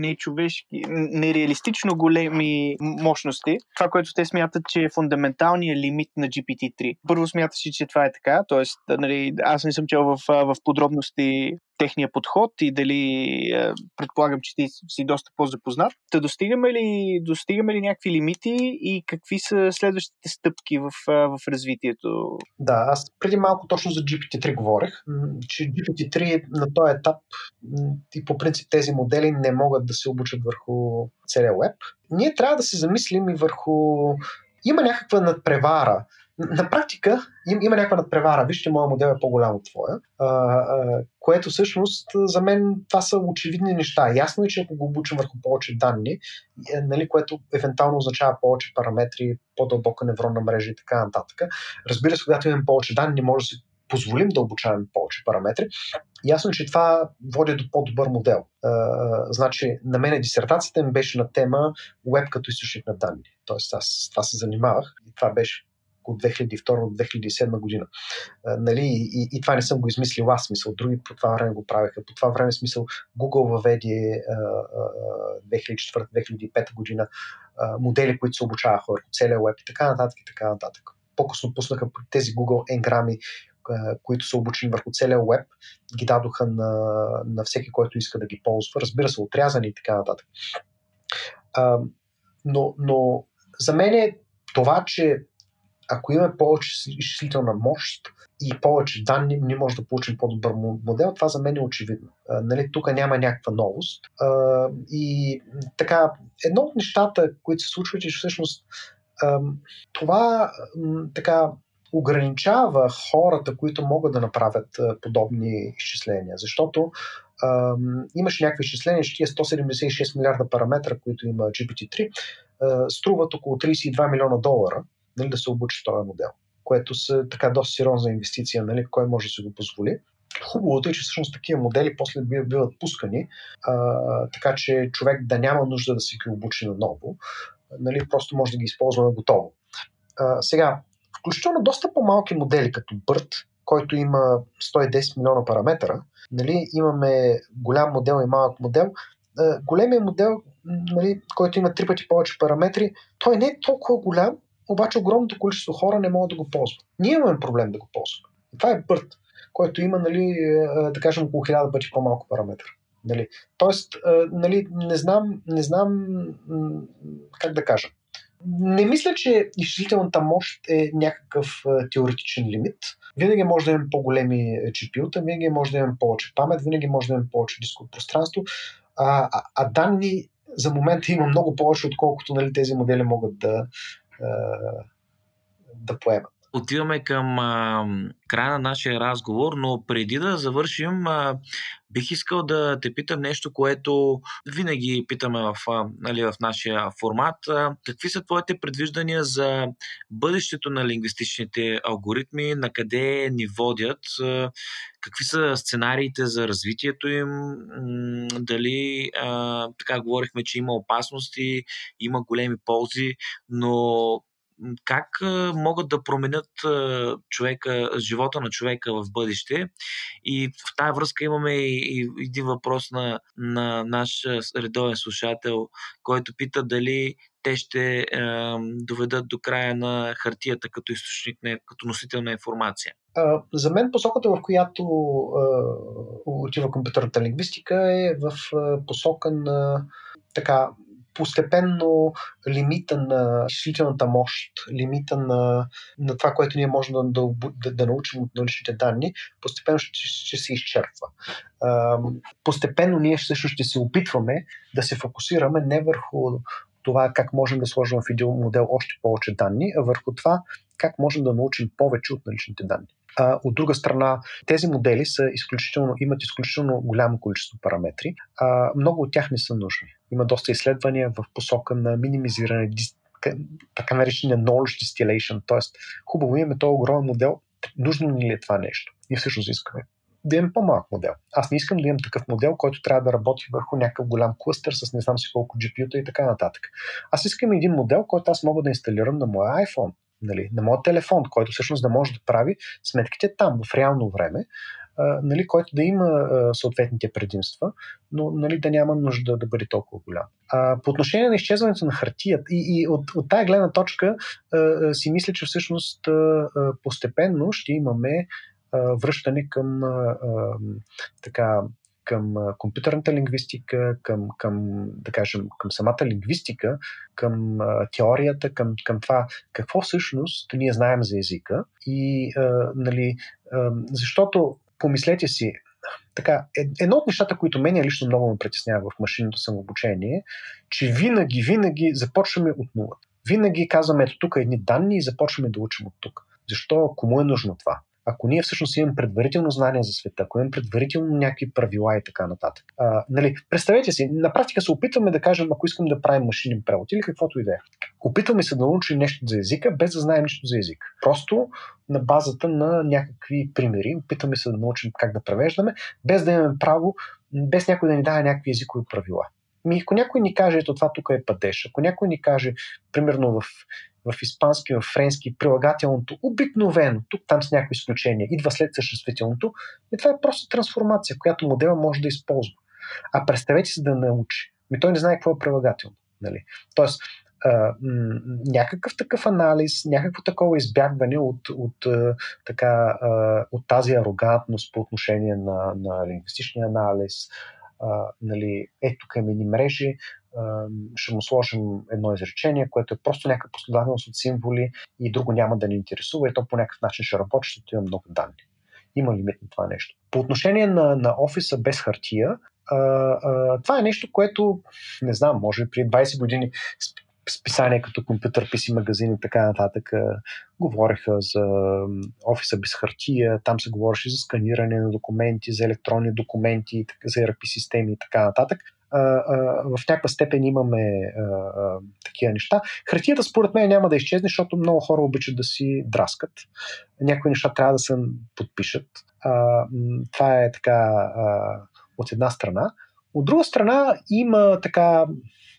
нечовешки, нереалистично големи мощности. Това, което те смятат, че е фундаменталният лимит на GPT-3. Първо смяташе, че това е така, т.е. Нали, аз не съм чел в, в подробности техния подход и дали предполагам, че ти си доста по-запознат. Та достигаме ли, достигаме ли някакви лимити и какви са следващите стъпки в, в развитието? Да, аз преди малко точно за GPT-3 говорех, че GPT-3 на този етап и по принцип тези модели не могат да се обучат върху целия веб. Ние трябва да се замислим и върху има някаква надпревара на практика им, има някаква надпревара. Вижте, моят модел е по-голям от твоя, а, а, което всъщност за мен това са очевидни неща. Ясно е, че ако го обучим върху повече данни, е, нали, което евентуално означава повече параметри, по-дълбока невронна мрежа и така нататък. Разбира се, когато имаме повече данни, може да си позволим да обучаваме повече параметри. Ясно е, че това води до по-добър модел. А, значи, на мен дисертацията ми беше на тема веб като източник на данни. Тоест, аз с това се занимавах и това беше от 2002 до 2007 година. Нали, и, и това не съм го измислил аз, смисъл. Други по това време го правеха. По това време, смисъл, Google въведе 2004-2005 година модели, които се обучаваха върху целия веб и така нататък и така нататък. по-късно пуснаха тези Google Ngrami, които са обучени върху целия веб, ги дадоха на, на всеки, който иска да ги ползва. Разбира се, отрязани и така нататък. Но, но за мен е това, че ако имаме повече изчислителна мощ и повече данни, ние може да получим по-добър модел. Това за мен е очевидно. Нали, тук няма някаква новост. И така, едно от нещата, които се случват, е, че всъщност това така ограничава хората, които могат да направят подобни изчисления. Защото имаш някакви изчисления, че тия 176 милиарда параметра, които има GPT-3, а, струват около 32 милиона долара нали, да се обучи този модел, което са така доста сериозна инвестиция, нали, кой може да си го позволи. Хубавото е, че всъщност такива модели после биват пускани, а, така че човек да няма нужда да си ги обучи наново, нали, просто може да ги използва на готово. А, сега, включително доста по-малки модели, като BERT, който има 110 милиона параметъра, нали, имаме голям модел и малък модел. Големият модел, нали, който има три пъти повече параметри, той не е толкова голям, обаче огромното количество хора не могат да го ползват. Ние имаме проблем да го ползваме. Това е BERT, който има, нали, да кажем, около 1000 пъти по-малко параметър. Нали. Тоест, нали, не знам, не знам как да кажа. Не мисля, че изчислителната мощ е някакъв теоретичен лимит. Винаги може да имаме по-големи GPU-та, винаги може да имаме повече памет, винаги може да имаме повече дисково пространство, а, а, а данни за момента има много повече, отколкото нали, тези модели могат да, да поемат отиваме към а, края на нашия разговор, но преди да завършим, а, бих искал да те питам нещо, което винаги питаме в, а, нали, в нашия формат. А, какви са твоите предвиждания за бъдещето на лингвистичните алгоритми, на къде ни водят, а, какви са сценариите за развитието им, дали, а, така говорихме, че има опасности, има големи ползи, но как могат да променят човека, живота на човека в бъдеще. И в тази връзка имаме и, един въпрос на, на наш редовен слушател, който пита дали те ще е, доведат до края на хартията като източник, като носител на информация. За мен посоката, в която а, отива компютърната лингвистика е в посока на така постепенно лимита на изчислителната мощ, лимита на, на това, което ние можем да, да, да научим от научните данни, постепенно ще, ще се изчерпва. Постепенно ние всъщност ще се опитваме да се фокусираме не върху това как можем да сложим в един модел още повече данни, а върху това как можем да научим повече от наличните данни. А, от друга страна, тези модели са изключително, имат изключително голямо количество параметри. А, много от тях не са нужни. Има доста изследвания в посока на минимизиране, така наречения knowledge distillation, т.е. хубаво имаме този огромен модел, нужно ли е това нещо? Ние всъщност искаме да имаме по-малък модел. Аз не искам да имам такъв модел, който трябва да работи върху някакъв голям клъстър с не знам си колко GPU-та и така нататък. Аз искам един модел, който аз мога да инсталирам на моя iPhone нали, на моят телефон, който всъщност да може да прави сметките там, в реално време, нали, който да има съответните предимства, но нали, да няма нужда да бъде толкова голям. А, по отношение на изчезването на хартията и, и от, от тая гледна точка а, си мисля, че всъщност а, постепенно ще имаме а, връщане към а, а, така към компютърната лингвистика, към, към, да кажем, към самата лингвистика, към теорията, към, към това какво всъщност ние знаем за езика. И, а, нали, а, защото, помислете си, така, е, едно от нещата, които мен лично много ме притеснява в машинното самообучение, че винаги, винаги започваме от нула. Винаги казваме, ето тук едни данни и започваме да учим от тук. Защо? Кому е нужно това? Ако ние всъщност имаме предварително знание за света, ако имаме предварително някакви правила и така нататък. А, нали, представете си, на практика се опитваме да кажем, ако искам да правим машинен превод или каквото и да е. Опитваме се да научим нещо за езика, без да знаем нищо за език. Просто на базата на някакви примери, опитваме се да научим как да превеждаме, без да имаме право, без някой да ни даде някакви езикови правила. Ми, ако някой ни каже, ето това тук е падеж, ако някой ни каже, примерно в в испански, в френски, прилагателното обикновено, тук там с някои изключения, идва след съществителното, и това е просто трансформация, която модела може да използва. А представете си да научи. Ми той не знае какво е прилагателно. Нали? Тоест, а, м- някакъв такъв анализ, някакво такова избягване от, от, така, а, от тази арогантност по отношение на, на лингвистичния анализ. Нали, ето тук имаме мрежи, ще му сложим едно изречение, което е просто някаква последователност от символи и друго няма да ни интересува и то по някакъв начин ще работи, защото има много данни. Има лимит на това нещо. По отношение на, на офиса без хартия, а, а, това е нещо, което, не знам, може би при 20 години списания като компютър, писи магазин и така нататък говореха за офиса без хартия, там се говореше за сканиране на документи, за електронни документи, за ERP системи и така нататък. В някаква степен имаме такива неща. Хартията според мен няма да изчезне, защото много хора обичат да си драскат. Някои неща трябва да се подпишат. Това е така от една страна. От друга страна има така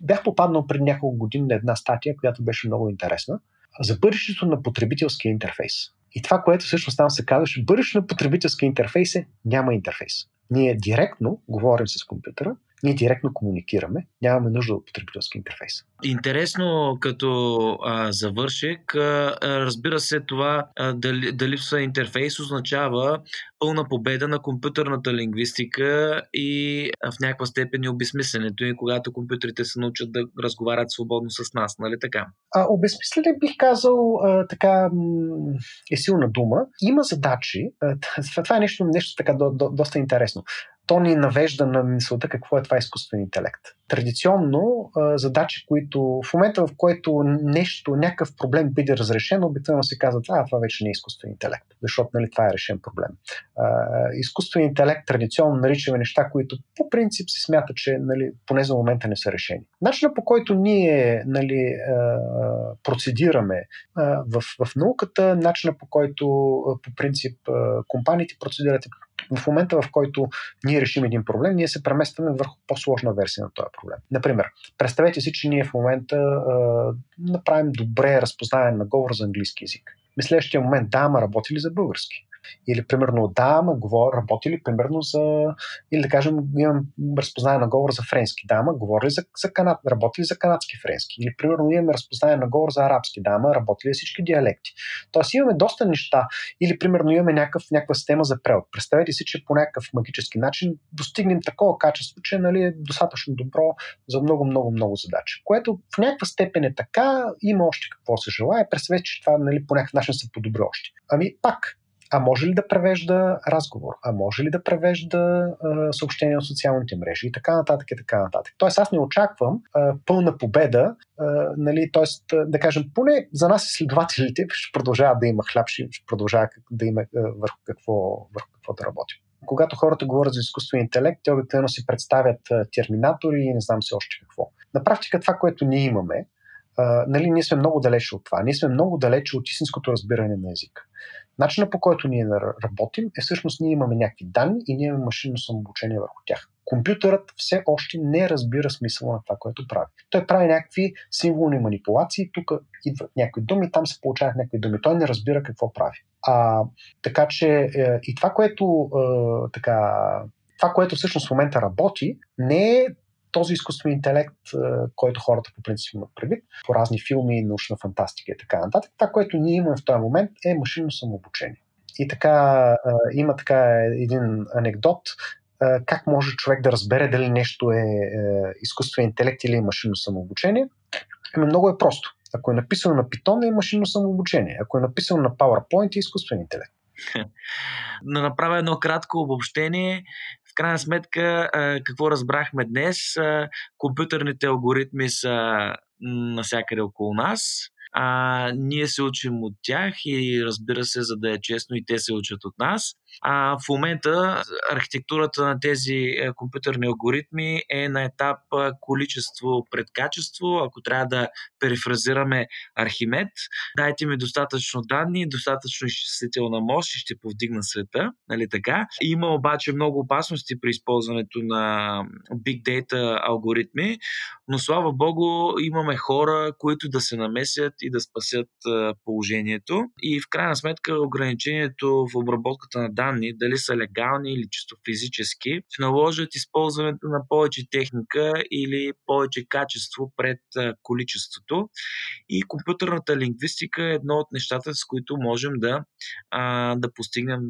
бях попаднал преди няколко години на една статия, която беше много интересна, за бъдещето на потребителския интерфейс. И това, което всъщност там се казваше, бъдещето на потребителския интерфейс е няма интерфейс. Ние директно говорим с компютъра, ние директно комуникираме, нямаме нужда от потребителски интерфейс. Интересно като а, завършек, а, разбира се, това а, дали, да липсва интерфейс означава пълна победа на компютърната лингвистика и а, в някаква степен и обесмисленето и когато компютрите се научат да разговарят свободно с нас, нали така? А, обезмислене бих казал а, така е силна дума. Има задачи, а, [LAUGHS] това е нещо, нещо така до, до, доста интересно то ни навежда на мисълта какво е това изкуствен интелект. Традиционно задачи, които в момента в който нещо, някакъв проблем биде разрешен, обикновено се казва, а това вече не е изкуствен интелект, защото нали, това е решен проблем. Изкуствен интелект традиционно наричаме неща, които по принцип се смята, че нали, поне за момента не са решени. Начинът по който ние нали, процедираме в, в науката, начинът по който по принцип компаниите процедират в момента, в който ние решим един проблем, ние се преместваме върху по-сложна версия на този проблем. Например, представете си, че ние в момента а, направим добре разпознаване на говор за английски язик. Мислещия момент, да, ама работи ли за български? Или, примерно, да, ма говори, работи ли, примерно, за... Или, да кажем, имам разпознаване на говор за френски. Да, ма говори ли за, за канад... работи ли за канадски френски? Или, примерно, имаме разпознаване на говор за арабски. Да, ма работи ли всички диалекти? Тоест, имаме доста неща. Или, примерно, имаме някакъв, някаква система за превод. Представете си, че по някакъв магически начин достигнем такова качество, че нали, е достатъчно добро за много, много, много задачи. Което в някаква степен е така, има още какво се желая. Представете, че това нали, по някакъв начин се подобри още. Ами пак, а може ли да превежда разговор? А може ли да превежда а, съобщения от социалните мрежи? И така нататък, и така нататък. Тоест аз не очаквам а, пълна победа, а, нали, тоест, да кажем, поне за нас изследователите [LAUGHS] ще продължават да има хляб, ще продължава да има а, върху, какво, върху какво да работим. Когато хората говорят за изкуствен интелект, те обикновено си представят терминатори и не знам си още какво. На практика това, което ние имаме, а, нали, ние сме много далече от това. Ние сме много далече от истинското разбиране на езика. Начинът по който ние работим е всъщност ние имаме някакви данни и ние имаме машинно самообучение върху тях. Компютърът все още не разбира смисъла на това, което прави. Той прави някакви символни манипулации, тук идват някакви думи, там се получават някакви думи. Той не разбира какво прави. А, така че е, и това, което е, така, това, което всъщност в момента работи, не е този изкуствен интелект, който хората по принцип имат предвид, по разни филми, научна фантастика и така нататък, това, което ние имаме в този момент е машинно самообучение. И така, има така един анекдот, как може човек да разбере дали нещо е, е изкуствен интелект или е машинно самообучение. Ами много е просто. Ако е написано на Python, е машинно самообучение. Ако е написано на PowerPoint, е изкуствен интелект. [LAUGHS] Да направя едно кратко обобщение крайна сметка, какво разбрахме днес? Компютърните алгоритми са насякъде около нас а, ние се учим от тях и разбира се, за да е честно, и те се учат от нас. А в момента архитектурата на тези е, компютърни алгоритми е на етап количество пред качество. Ако трябва да перифразираме Архимед, дайте ми достатъчно данни, достатъчно изчислителна мощ и ще повдигна света. Нали така? Има обаче много опасности при използването на Big Data алгоритми, но слава богу имаме хора, които да се намесят и да спасят положението. И в крайна сметка ограничението в обработката на данни, дали са легални или чисто физически, ще наложат използването на повече техника или повече качество пред количеството. И компютърната лингвистика е едно от нещата, с които можем да, да постигнем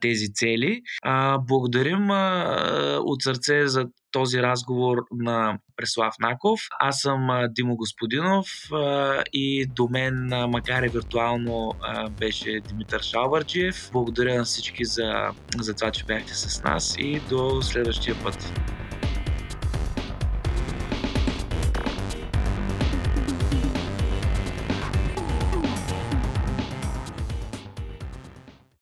тези цели. А, благодарим а, от сърце за този разговор на Преслав Наков. Аз съм а, Димо Господинов а, и до мен, а, макар и виртуално, а, беше Димитър Шалварджиев. Благодаря на всички за, за това, че бяхте с нас и до следващия път.